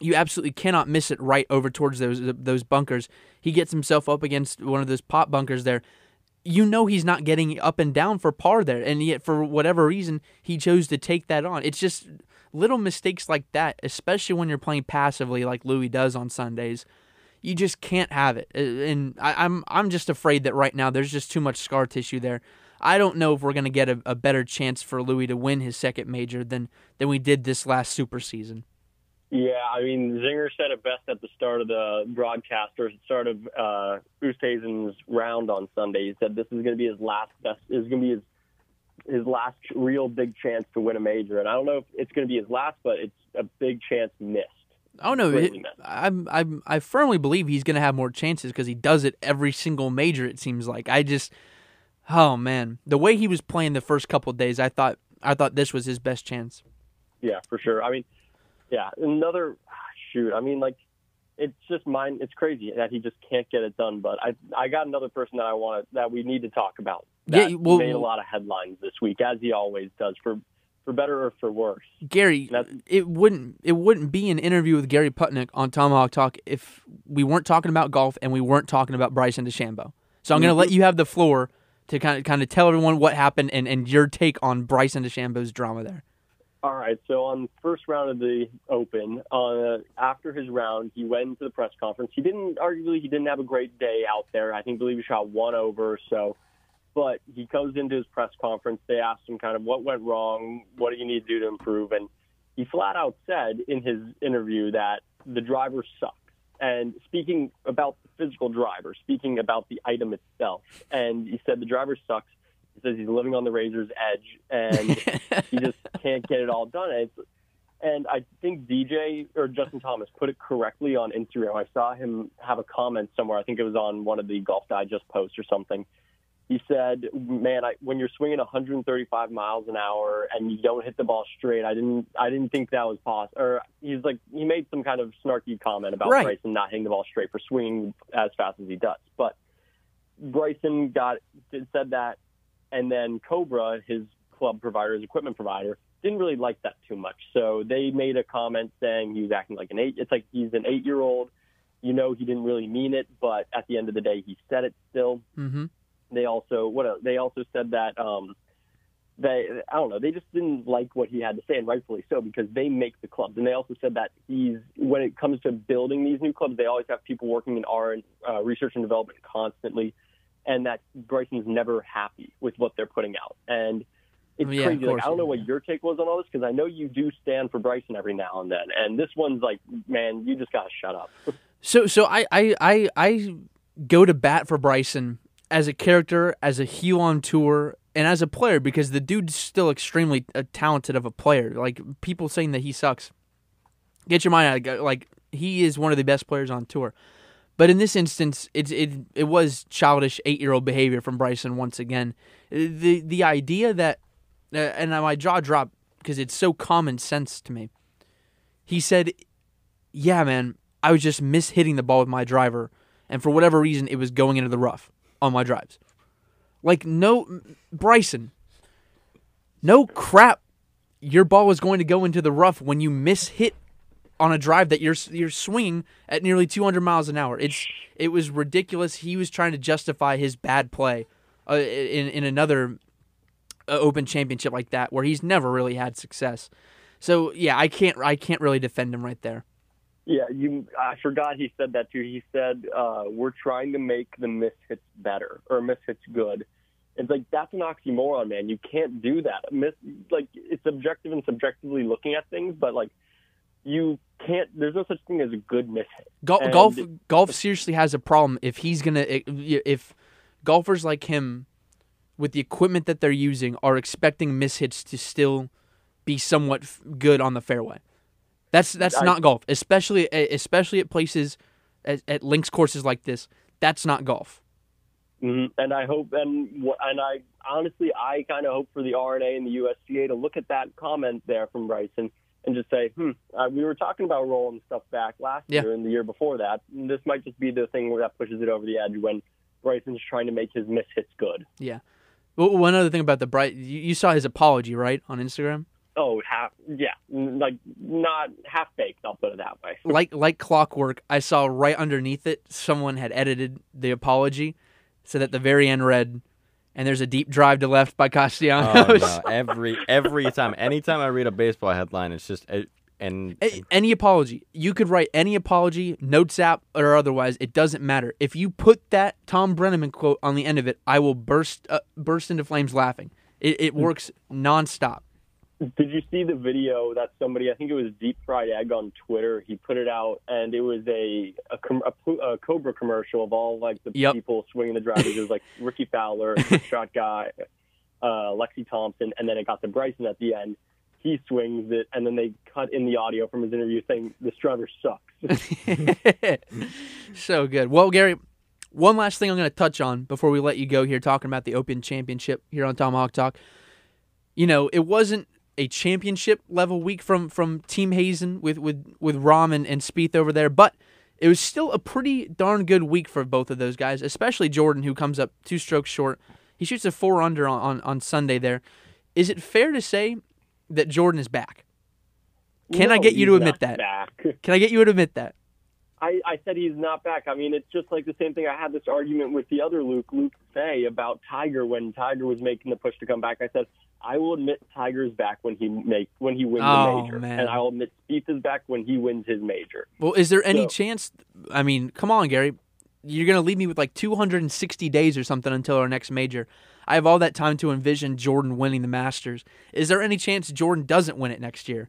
You absolutely cannot miss it right over towards those those bunkers. He gets himself up against one of those pot bunkers there. You know he's not getting up and down for par there, and yet for whatever reason he chose to take that on. It's just little mistakes like that, especially when you're playing passively like Louis does on Sundays. You just can't have it, and I, I'm I'm just afraid that right now there's just too much scar tissue there. I don't know if we're to get a, a, better chance for Louis to win his second major than than we did this last super season. Yeah, I mean, Zinger said it best at the start of the broadcast or start of uh, Oosthuizen's round on Sunday. He said this is going to be his last best. Is going to be his his last real big chance to win a major, and I don't know if it's going to be his last, but it's a big chance missed. Oh no, it, I'm I'm I firmly believe he's going to have more chances because he does it every single major. It seems like I just Oh man, the way he was playing the first couple days, I thought I thought this was his best chance. Yeah, for sure. I mean, yeah, another shoot. I mean, like it's just mine. It's crazy that he just can't get it done. But I I got another person that I want that we need to talk about. That yeah, well, made a lot of headlines this week, as he always does, for for better or for worse. Gary, it wouldn't it wouldn't be an interview with Gary Putnick on Tomahawk Talk if we weren't talking about golf and we weren't talking about Bryson DeChambeau. So I'm going to mm-hmm. let you have the floor to kind of kind of tell everyone what happened and, and your take on Bryson DeChambeau's drama there. All right. So on the first round of the Open, uh, after his round, he went to the press conference. He didn't, arguably, he didn't have a great day out there. I think, believe he shot one over so. But he comes into his press conference. They asked him kind of what went wrong, what do you need to do to improve, and he flat out said in his interview that the driver sucks. And speaking about the physical driver, speaking about the item itself, and he said the driver sucks. He says he's living on the razor's edge, and he [laughs] just can't get it all done. And, it's, and I think DJ or Justin Thomas put it correctly on Instagram. I saw him have a comment somewhere. I think it was on one of the Golf Digest posts or something. He said, "Man, I, when you're swinging 135 miles an hour and you don't hit the ball straight, I didn't, I didn't think that was possible." Or he's like, he made some kind of snarky comment about Right. Bryson not hitting the ball straight for swinging as fast as he does. But Bryson got said that, and then Cobra, his club provider, his equipment provider, didn't really like that too much. So they made a comment saying he was acting like an eight. It's like he's an eight-year-old. You know, he didn't really mean it, but at the end of the day, he said it still mm-hmm. They also what else? they also said that um they I don't know they just didn't like what he had to say and rightfully so because they make the clubs. And they also said that he's when it comes to building these new clubs they always have people working in R and uh, research and development constantly and that Bryson's never happy with what they're putting out. And it's Yeah, crazy like I don't know what your take was on all this because I know you do stand for Bryson every now and then and this one's like man you just gotta shut up. So so I, I I I go to bat for Bryson as a character, as a heel on tour, and as a player because the dude's still extremely uh, talented of a player. Like people saying that he sucks, get your mind out. of it. Like he is one of the best players on tour. But in this instance, it's it it was childish eight year old behavior from Bryson once again. Uh, The the idea that uh, and my jaw dropped because it's so common sense to me. He said, "Yeah, man, I was just miss hitting the ball with my driver, and for whatever reason, it was going into the rough on my drives." Like no, Bryson, no crap. Your ball was going to go into the rough when you miss hit on a drive that you're you're swinging at nearly 200 miles an hour. It's it was ridiculous. He was trying to justify his bad play uh, in in another uh, Open Championship like that, where he's never really had success. So yeah, I can't I can't really defend him right there. Yeah, you. I forgot he said that too. He said uh, we're trying to make the mishits better or mishits good. It's like that's an oxymoron, man. You can't do that. Miss, like it's objective and subjectively looking at things, but like you can't. There's no such thing as a good mishit. Gol- And- golf golf seriously has a problem if he's gonna if golfers like him with the equipment that they're using are expecting mishits to still be somewhat good on the fairway. That's that's I- not golf, especially especially at places at, at links courses like this. That's not golf. Mhm. And I hope, and and I honestly, I kind of hope for the R&A and the USGA to look at that comment there from Bryson and just say, hmm, uh, we were talking about rolling stuff back last Yeah. year and the year before that. And this might just be the thing where that pushes it over the edge when Bryson's trying to make his mishits good. Yeah. Well, one other thing about the bright, you, you saw his apology right on Instagram. Oh, half, yeah, like not half baked. I'll put it that way. [laughs] like like clockwork, I saw right underneath it someone had edited the apology, so that the very end read, "And there's a deep drive to left by Oh, no. [laughs] Every every time, anytime I read a baseball headline, it's just it, and A- Any apology, you could write any apology, notes app or otherwise. It doesn't matter. If you put that Thom Brennaman quote on the end of it, I will burst uh, burst into flames laughing. It, it works nonstop. Did you see the video that somebody, I think it was Deep Fried Egg on Twitter, he put it out, and it was a a, com- a, a Cobra commercial of all like the Yep. people swinging the drivers. it was like [laughs] Rickie Fowler, shot guy, uh, Lexi Thompson, and then it got to Bryson at the end. He swings it, and then they cut in the audio from his interview saying this driver sucks. [laughs] [laughs] so good. Well, Gary, one last thing I'm going to touch on before we let you go here, talking about the Open Championship here on Tomahawk Talk. You know, it wasn't a championship level week from from Team Hazen with with with Rahm and, and Spieth over there, but it was still a pretty darn good week for both of those guys, especially Jordan, who comes up two strokes short. He shoots a four under on, on, on Sunday there. Is it fair to say that Jordan is back? Can I get you to admit that? Back. [laughs] Can I get you to admit that? I, I said he's not back. I mean, it's just like the same thing. I had this argument with the other Luke, Luke Fay, about Tiger when Tiger was making the push to come back. I said, I will admit Tiger's back when he make when he wins Oh, the major, man. and I will admit Spieth is back when he wins his major. Well, is there any So- chance? I mean, come on, Gary. You're going to leave me with like 260 days or something until our next major. I have all that time to envision Jordan winning the Masters. Is there any chance Jordan doesn't win it next year?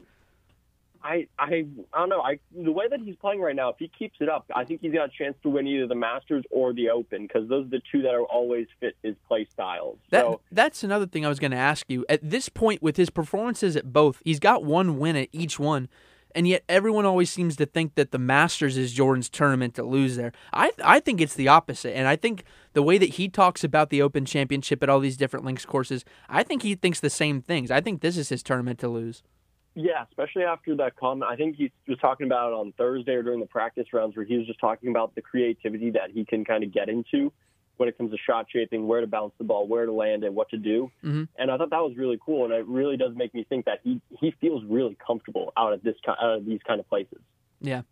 I, I I don't know. I the way that he's playing right now, if he keeps it up, I think he's got a chance to win either the Masters or the Open because those are the two that are always fit his play styles. That so that's another thing I was going to ask you. At this point, with his performances at both, he's got one win at each one, and yet everyone always seems to think that the Masters is Jordan's tournament to lose there. I I think it's the opposite, and I think the way that he talks about the Open Championship at all these different links courses, I think he thinks the same things. I think this is his tournament to lose. Yeah, especially after that comment, I think he was talking about it on Thursday or during the practice rounds where he was just talking about the creativity that he can kind of get into when it comes to shot shaping, where to bounce the ball, where to land, and what to do. Mhm. And I thought that was really cool, and it really does make me think that he he feels really comfortable out of this out of these kind of places. Yeah.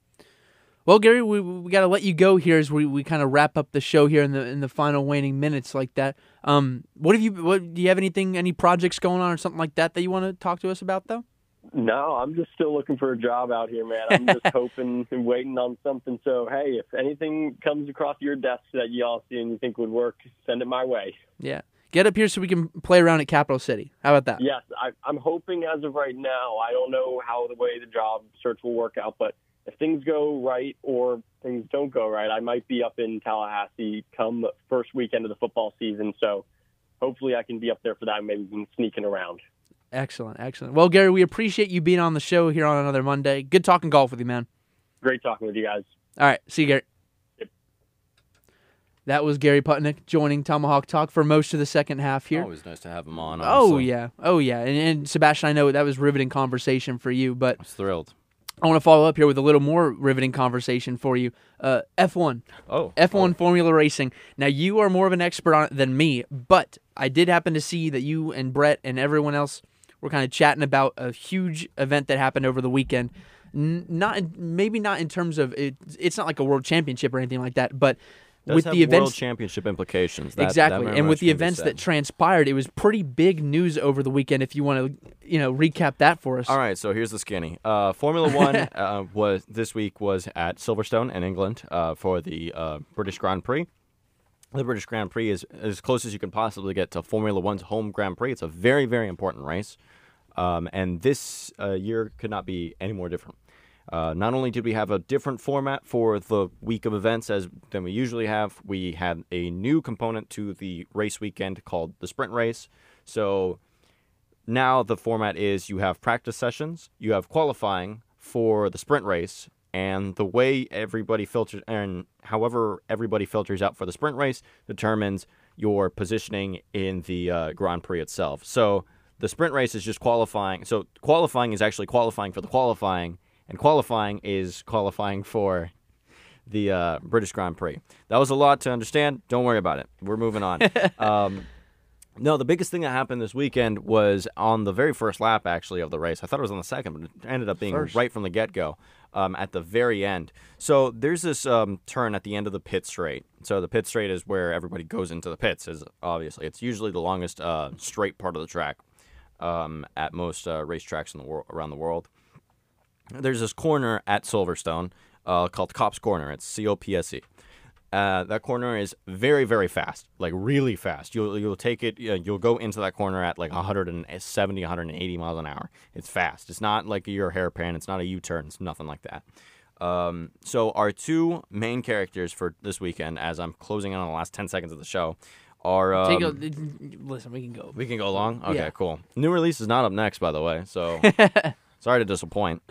Well, Gary, we, we got to let you go here as we, we kind of wrap up the show here in the in the final waning minutes like that. Um, what have you? What do you have anything? Any projects going on or something like that that you want to talk to us about though? No, I'm just still looking for a job out here, man. I'm just [laughs] hoping and waiting on something. So, hey, if anything comes across your desk that y'all see and you think would work, send it my way. Yeah. Get up here so we can play around at Capital City. How about that? Yes, I, I'm hoping as of right now. I don't know how the way the job search will work out, but if things go right or things don't go right, I might be up in Tallahassee come first weekend of the football season. So, hopefully, I can be up there for that. Maybe we can sneaking around. Excellent, excellent. Well, Gary, we appreciate you being on the show here on another Monday. Good talking golf with you, man. Great talking with you guys. All right, see you, Gary. Yep. That was Gary Putnick joining Tomahawk Talk for most of the second half here. Always nice to have him on. Oh yeah, oh yeah, and, and Sebastian, I know that was riveting conversation for you, but I was thrilled. I want to follow up here with a little more riveting conversation for you. Uh, F1, Oh, F1 Formula Racing. Now you are more of an expert on it than me, but I did happen to see that you and Brett and everyone else were kind of chatting about a huge event that happened over the weekend. N- not in, maybe not in terms of it, it's not like a world championship or anything like that, but with the events world championship implications. That, that exactly, very and with the events that transpired, it was pretty big news over the weekend. If you want to, you know, recap that for us. All right, so here's the skinny. Uh, Formula One [laughs] uh, was this week was at Silverstone in England uh, for the uh, British Grand Prix. The British Grand Prix is as close as you can possibly get to Formula One's home Grand Prix. It's a very, very important race, um, and this uh, year could not be any more different. Uh, not only did we have a different format for the week of events as than we usually have, we had a new component to the race weekend called the sprint race. So now the format is you have practice sessions, you have qualifying for the sprint race, and the way everybody filters and however everybody filters out for the sprint race determines your positioning in the uh, Grand Prix itself. So the sprint race is just qualifying. So qualifying is actually qualifying for the qualifying, and qualifying is qualifying for the uh, British Grand Prix. That was a lot to understand. Don't worry about it. We're moving on. [laughs] um, no, the biggest thing that happened this weekend was on the very first lap, actually, of the race. I thought it was on the second, but it ended up being First. right from the get go um, at the very end. So there's this um, turn at the end of the pit straight. So the pit straight is where everybody goes into the pits, is obviously. It's usually the longest uh, straight part of the track um, at most uh, racetracks in the wor- around the world. There's this corner at Silverstone uh, called Copse Corner. It's C O P S E. Uh, that corner is very, very fast, like really fast. You'll you'll take it. You'll go into that corner at like 170, 180 miles an hour. It's fast. It's not like your hairpin. It's not a U-turn. It's nothing like that. Um, so our two main characters for this weekend, as I'm closing in on the last ten seconds of the show, are um, Take a, listen, we can go. we can go long. Okay, Yeah. cool. New release is not up next, by the way. So [laughs] sorry to disappoint.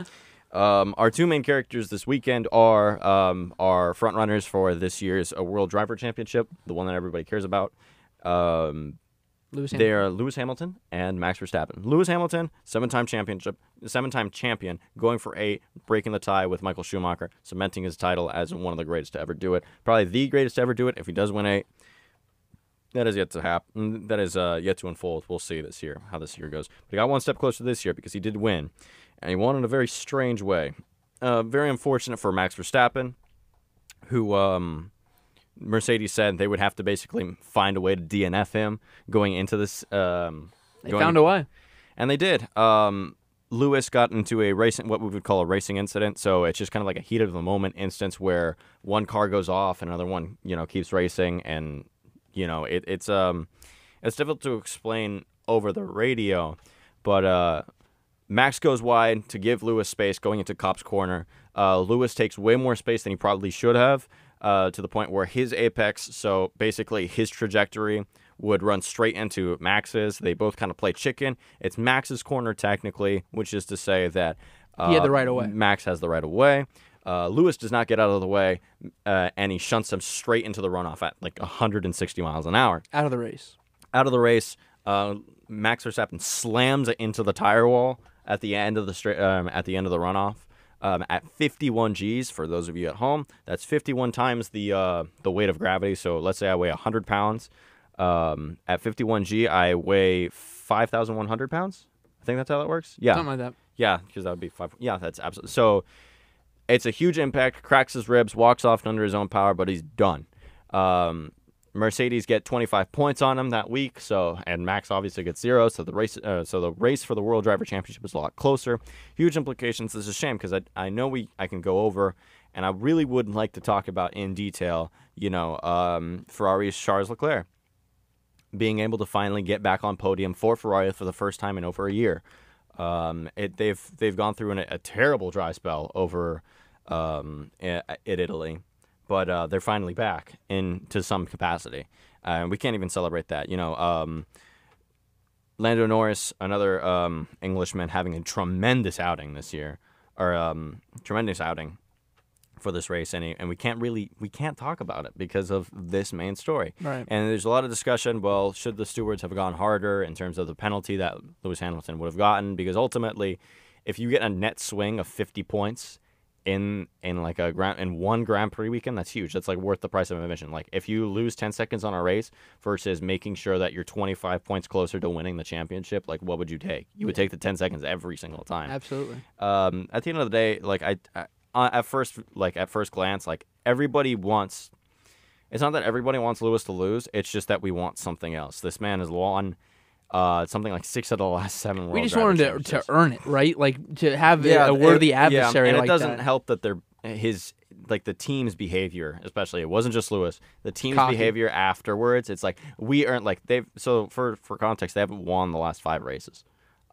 Um, our two main characters this weekend are um, our front runners for this year's uh, World Driver Championship, the one that everybody cares about. Um, Lewis they are Lewis Hamilton and Max Verstappen. Lewis Hamilton, seven-time championship, seven-time champion, going for eight, breaking the tie with Michael Schumacher, cementing his title as one of the greatest to ever do it. Probably the greatest to ever do it. If he does win eight, that is yet to happen. That is uh, yet to unfold. We'll see this year how this year goes. But he got one step closer this year because he did win, and he won in a very strange way. Uh, very unfortunate for Max Verstappen, who um, Mercedes said they would have to basically find a way to DNF him going into this um, They going found a way. and they did. Um, Lewis got into a racing, what we would call a racing incident. So it's just kind of like a heat of the moment instance where one car goes off, and another one, you know, keeps racing, and you know, it, it's um, it's difficult to explain over the radio, but uh, Max goes wide to give Lewis space going into Copse corner. Uh, Lewis takes way more space than he probably should have, uh, to the point where his apex, so basically his trajectory, would run straight into Max's. They both kind of play chicken. It's Max's corner technically, which is to say that uh, He had the right of way. Max has the right of way. Uh, Lewis does not get out of the way, uh, and he shunts him straight into the runoff at like 160 miles an hour Out of the race. out of the race. Uh, Max Verstappen slams it into the tire wall at the end of the straight um, at the end of the runoff. Um, at 51 G's, for those of you at home, that's 51 times the uh, the weight of gravity. So let's say I weigh 100 pounds. Um, at 51 G, I weigh 5,100 pounds. I think that's how that works. Yeah, Something like that. yeah, because that would be five. Yeah, that's absolutely. So it's a huge impact. Cracks his ribs, walks off under his own power, but he's done. Um, Mercedes get 25 points on him that week. So and Max obviously gets zero. So the race, uh, so the race for the World Driver Championship is a lot closer. Huge implications. This is a shame because I I know we I can go over. And I really would like to talk about in detail, you know, um, Ferrari's Charles Leclerc being able to finally get back on podium for Ferrari for the first time in over a year. Um, it, they've they've gone through an, a terrible dry spell over um, in, Italy, but uh, they're finally back in to some capacity. Uh, we can't even celebrate that. You know, um, Lando Norris, another um, Englishman, having a tremendous outing this year, or um, tremendous outing for this race, and, he, and we can't really we can't talk about it because of this main story. Right. And there's a lot of discussion. Well, should the stewards have gone harder in terms of the penalty that Lewis Hamilton would have gotten? Because ultimately, if you get a net swing of 50 points in in like a grand in one Grand Prix weekend, that's huge. That's like worth the price of admission. Like if you lose 10 seconds on a race versus making sure that you're 25 points closer to winning the championship, like what would you take? You would take the 10 seconds every single time Absolutely. um, at the end of the day, like I, I uh, at first, like at first glance, like everybody wants. It's not that everybody wants Lewis to lose. It's just that we want something else. This man has won uh, something like six of the last seven. We just wanted to, to earn it, right? Like to have a- Yeah, a worthy it- yeah, adversary and like it doesn't that. help that they're his like the team's behavior, especially it wasn't just Lewis. The team's Cocky. behavior afterwards, it's like we earned like they've so for for context, they haven't won the last five races.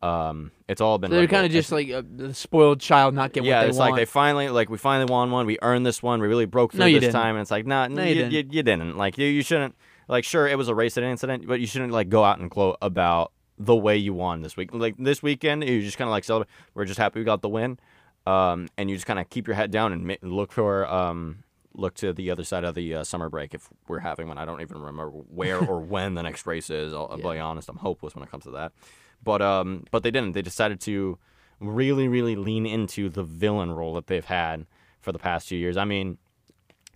Um, it's all been So they're kind of just like a, the spoiled child, not getting yeah, what they it's want. like they finally like we finally won one. We earned this one. We really broke through No, this didn't. time. And it's like, nah, No, you, you you, didn't. you, didn't. Like you, you shouldn't. Like sure, it was a race incident, but you shouldn't like go out and gloat about the way you won this week. Like this weekend, you just kind of like celebrate. We're just happy we got the win, um, and you just kind of keep your head down and look for um, look to the other side of the uh, summer break if we're having one. I don't even remember where or [laughs] when the next race is. I'll, I'll be honest, I'm hopeless when it comes to that. But um, but they didn't. They decided to really, really lean into the villain role that they've had for the past two years. I mean,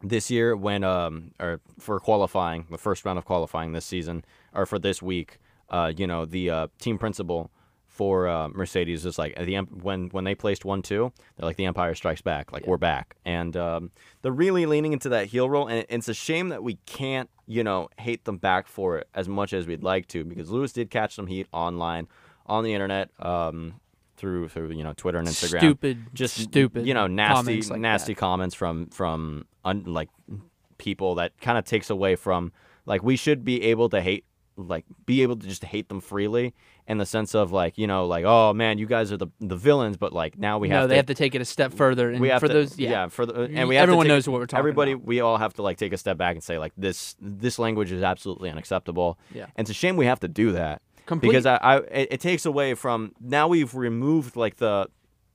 this year when um or for qualifying, the first round of qualifying this season or for this week, uh, you know, the uh, team principal for uh, Mercedes is like the when when they placed one two, they're like the Empire Strikes Back, like we're back, and um, they're really leaning into that heel role, and it's a shame that we can't you know hate them back for it as much as we'd like to because Lewis did catch some heat online on the internet. Um, through through you know Twitter and Instagram, Stupid, just stupid you know nasty comments like nasty that. comments from from un, like people that kind of takes away from like we should be able to hate like be able to just hate them freely in the sense of like you know like oh man you guys are the the villains but like now we no, have they to have to take it a step further. And we have for to those, yeah, for the and we have everyone to take, knows what we're talking everybody about. we all have to like take a step back and say like this this language is absolutely unacceptable Yeah. and it's a shame we have to do that Complete- because I, I it, it takes away from now we've removed like the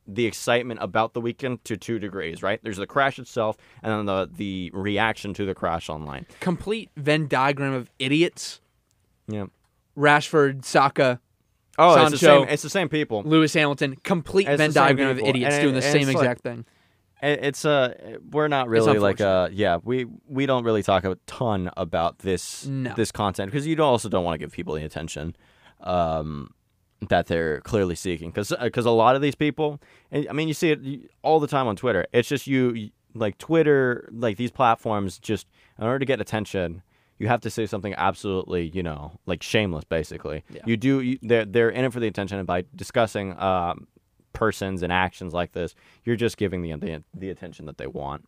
the excitement about the weekend to two degrees right there's the crash itself and then the the reaction to the crash online complete Venn diagram of idiots. yeah Rashford, Saka, oh it's the same it's the same people Lewis Hamilton. Complete It's Venn diagram of idiots and doing it- the same it's like- exact thing. It- It's uh we're not really like uh yeah we we don't really talk a ton about this No. this content because you also don't want to give people the attention um that they're clearly seeking because because a lot of these people and I mean you see it all the time on Twitter it's just you like Twitter like these platforms just in order to get attention you have to say something absolutely, you know, like shameless. Basically, Yeah. you do. You, they're they're in it for the attention, and by discussing um, persons and actions like this, you're just giving the the, the attention that they want.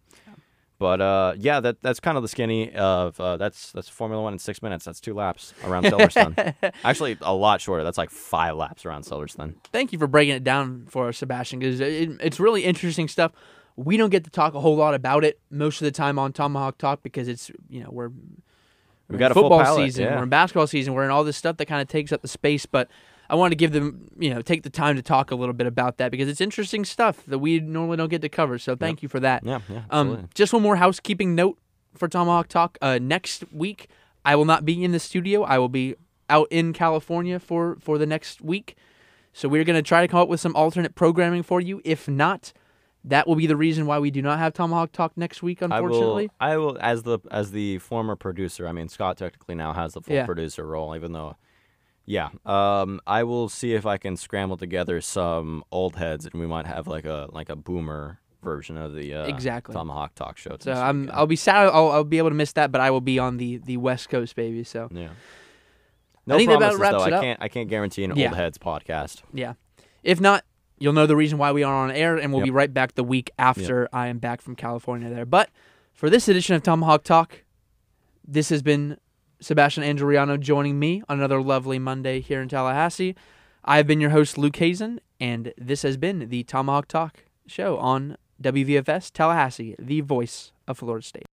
But uh, yeah, that that's kind of the skinny of uh, that's that's Formula One in six minutes. That's two laps around Silverstone. [laughs] Actually, a lot shorter. That's like five laps around Silverstone. Thank you for breaking it down for us, Sebastian, because it, it's really interesting stuff. We don't get to talk a whole lot about it most of the time on Tomahawk Talk because it's you know we're We got in a full football palette, season, yeah. we're in basketball season, we're in all this stuff that kind of takes up the space. But I wanted to give them, you know, take the time to talk a little bit about that because it's interesting stuff that we normally don't get to cover. So thank you for that. Yeah, yeah. Um, just one more housekeeping note for Tomahawk Talk. Uh, next week, I will not be in the studio. I will be out in California for for the next week. So we're going to try to come up with some alternate programming for you. If not, that will be the reason why we do not have Tomahawk Talk next week. I Unfortunately, will. I will. As the as the former producer. I mean, Scott technically now has the full Yeah. producer role, even though. Yeah. Um. I will see if I can scramble together some old heads, and we might have like a like a boomer version of the uh, Exactly. Tomahawk Talk show. so I'm, I'll be sad. I'll, I'll be able to miss that, but I will be on the the West Coast, baby. So Yeah. No think that about promises, wraps though. I can't. I can't guarantee an Yeah. old heads podcast. yeah. If not, you'll know the reason why we are on air, and we'll Yep. be right back the week after I am back from California there. But for this edition of Tomahawk Talk, this has been Sebastian Andriano joining me on another lovely Monday here in Tallahassee. I have been your host, Luke Hazen, and this has been the Tomahawk Talk show on WVFS Tallahassee, the voice of Florida State.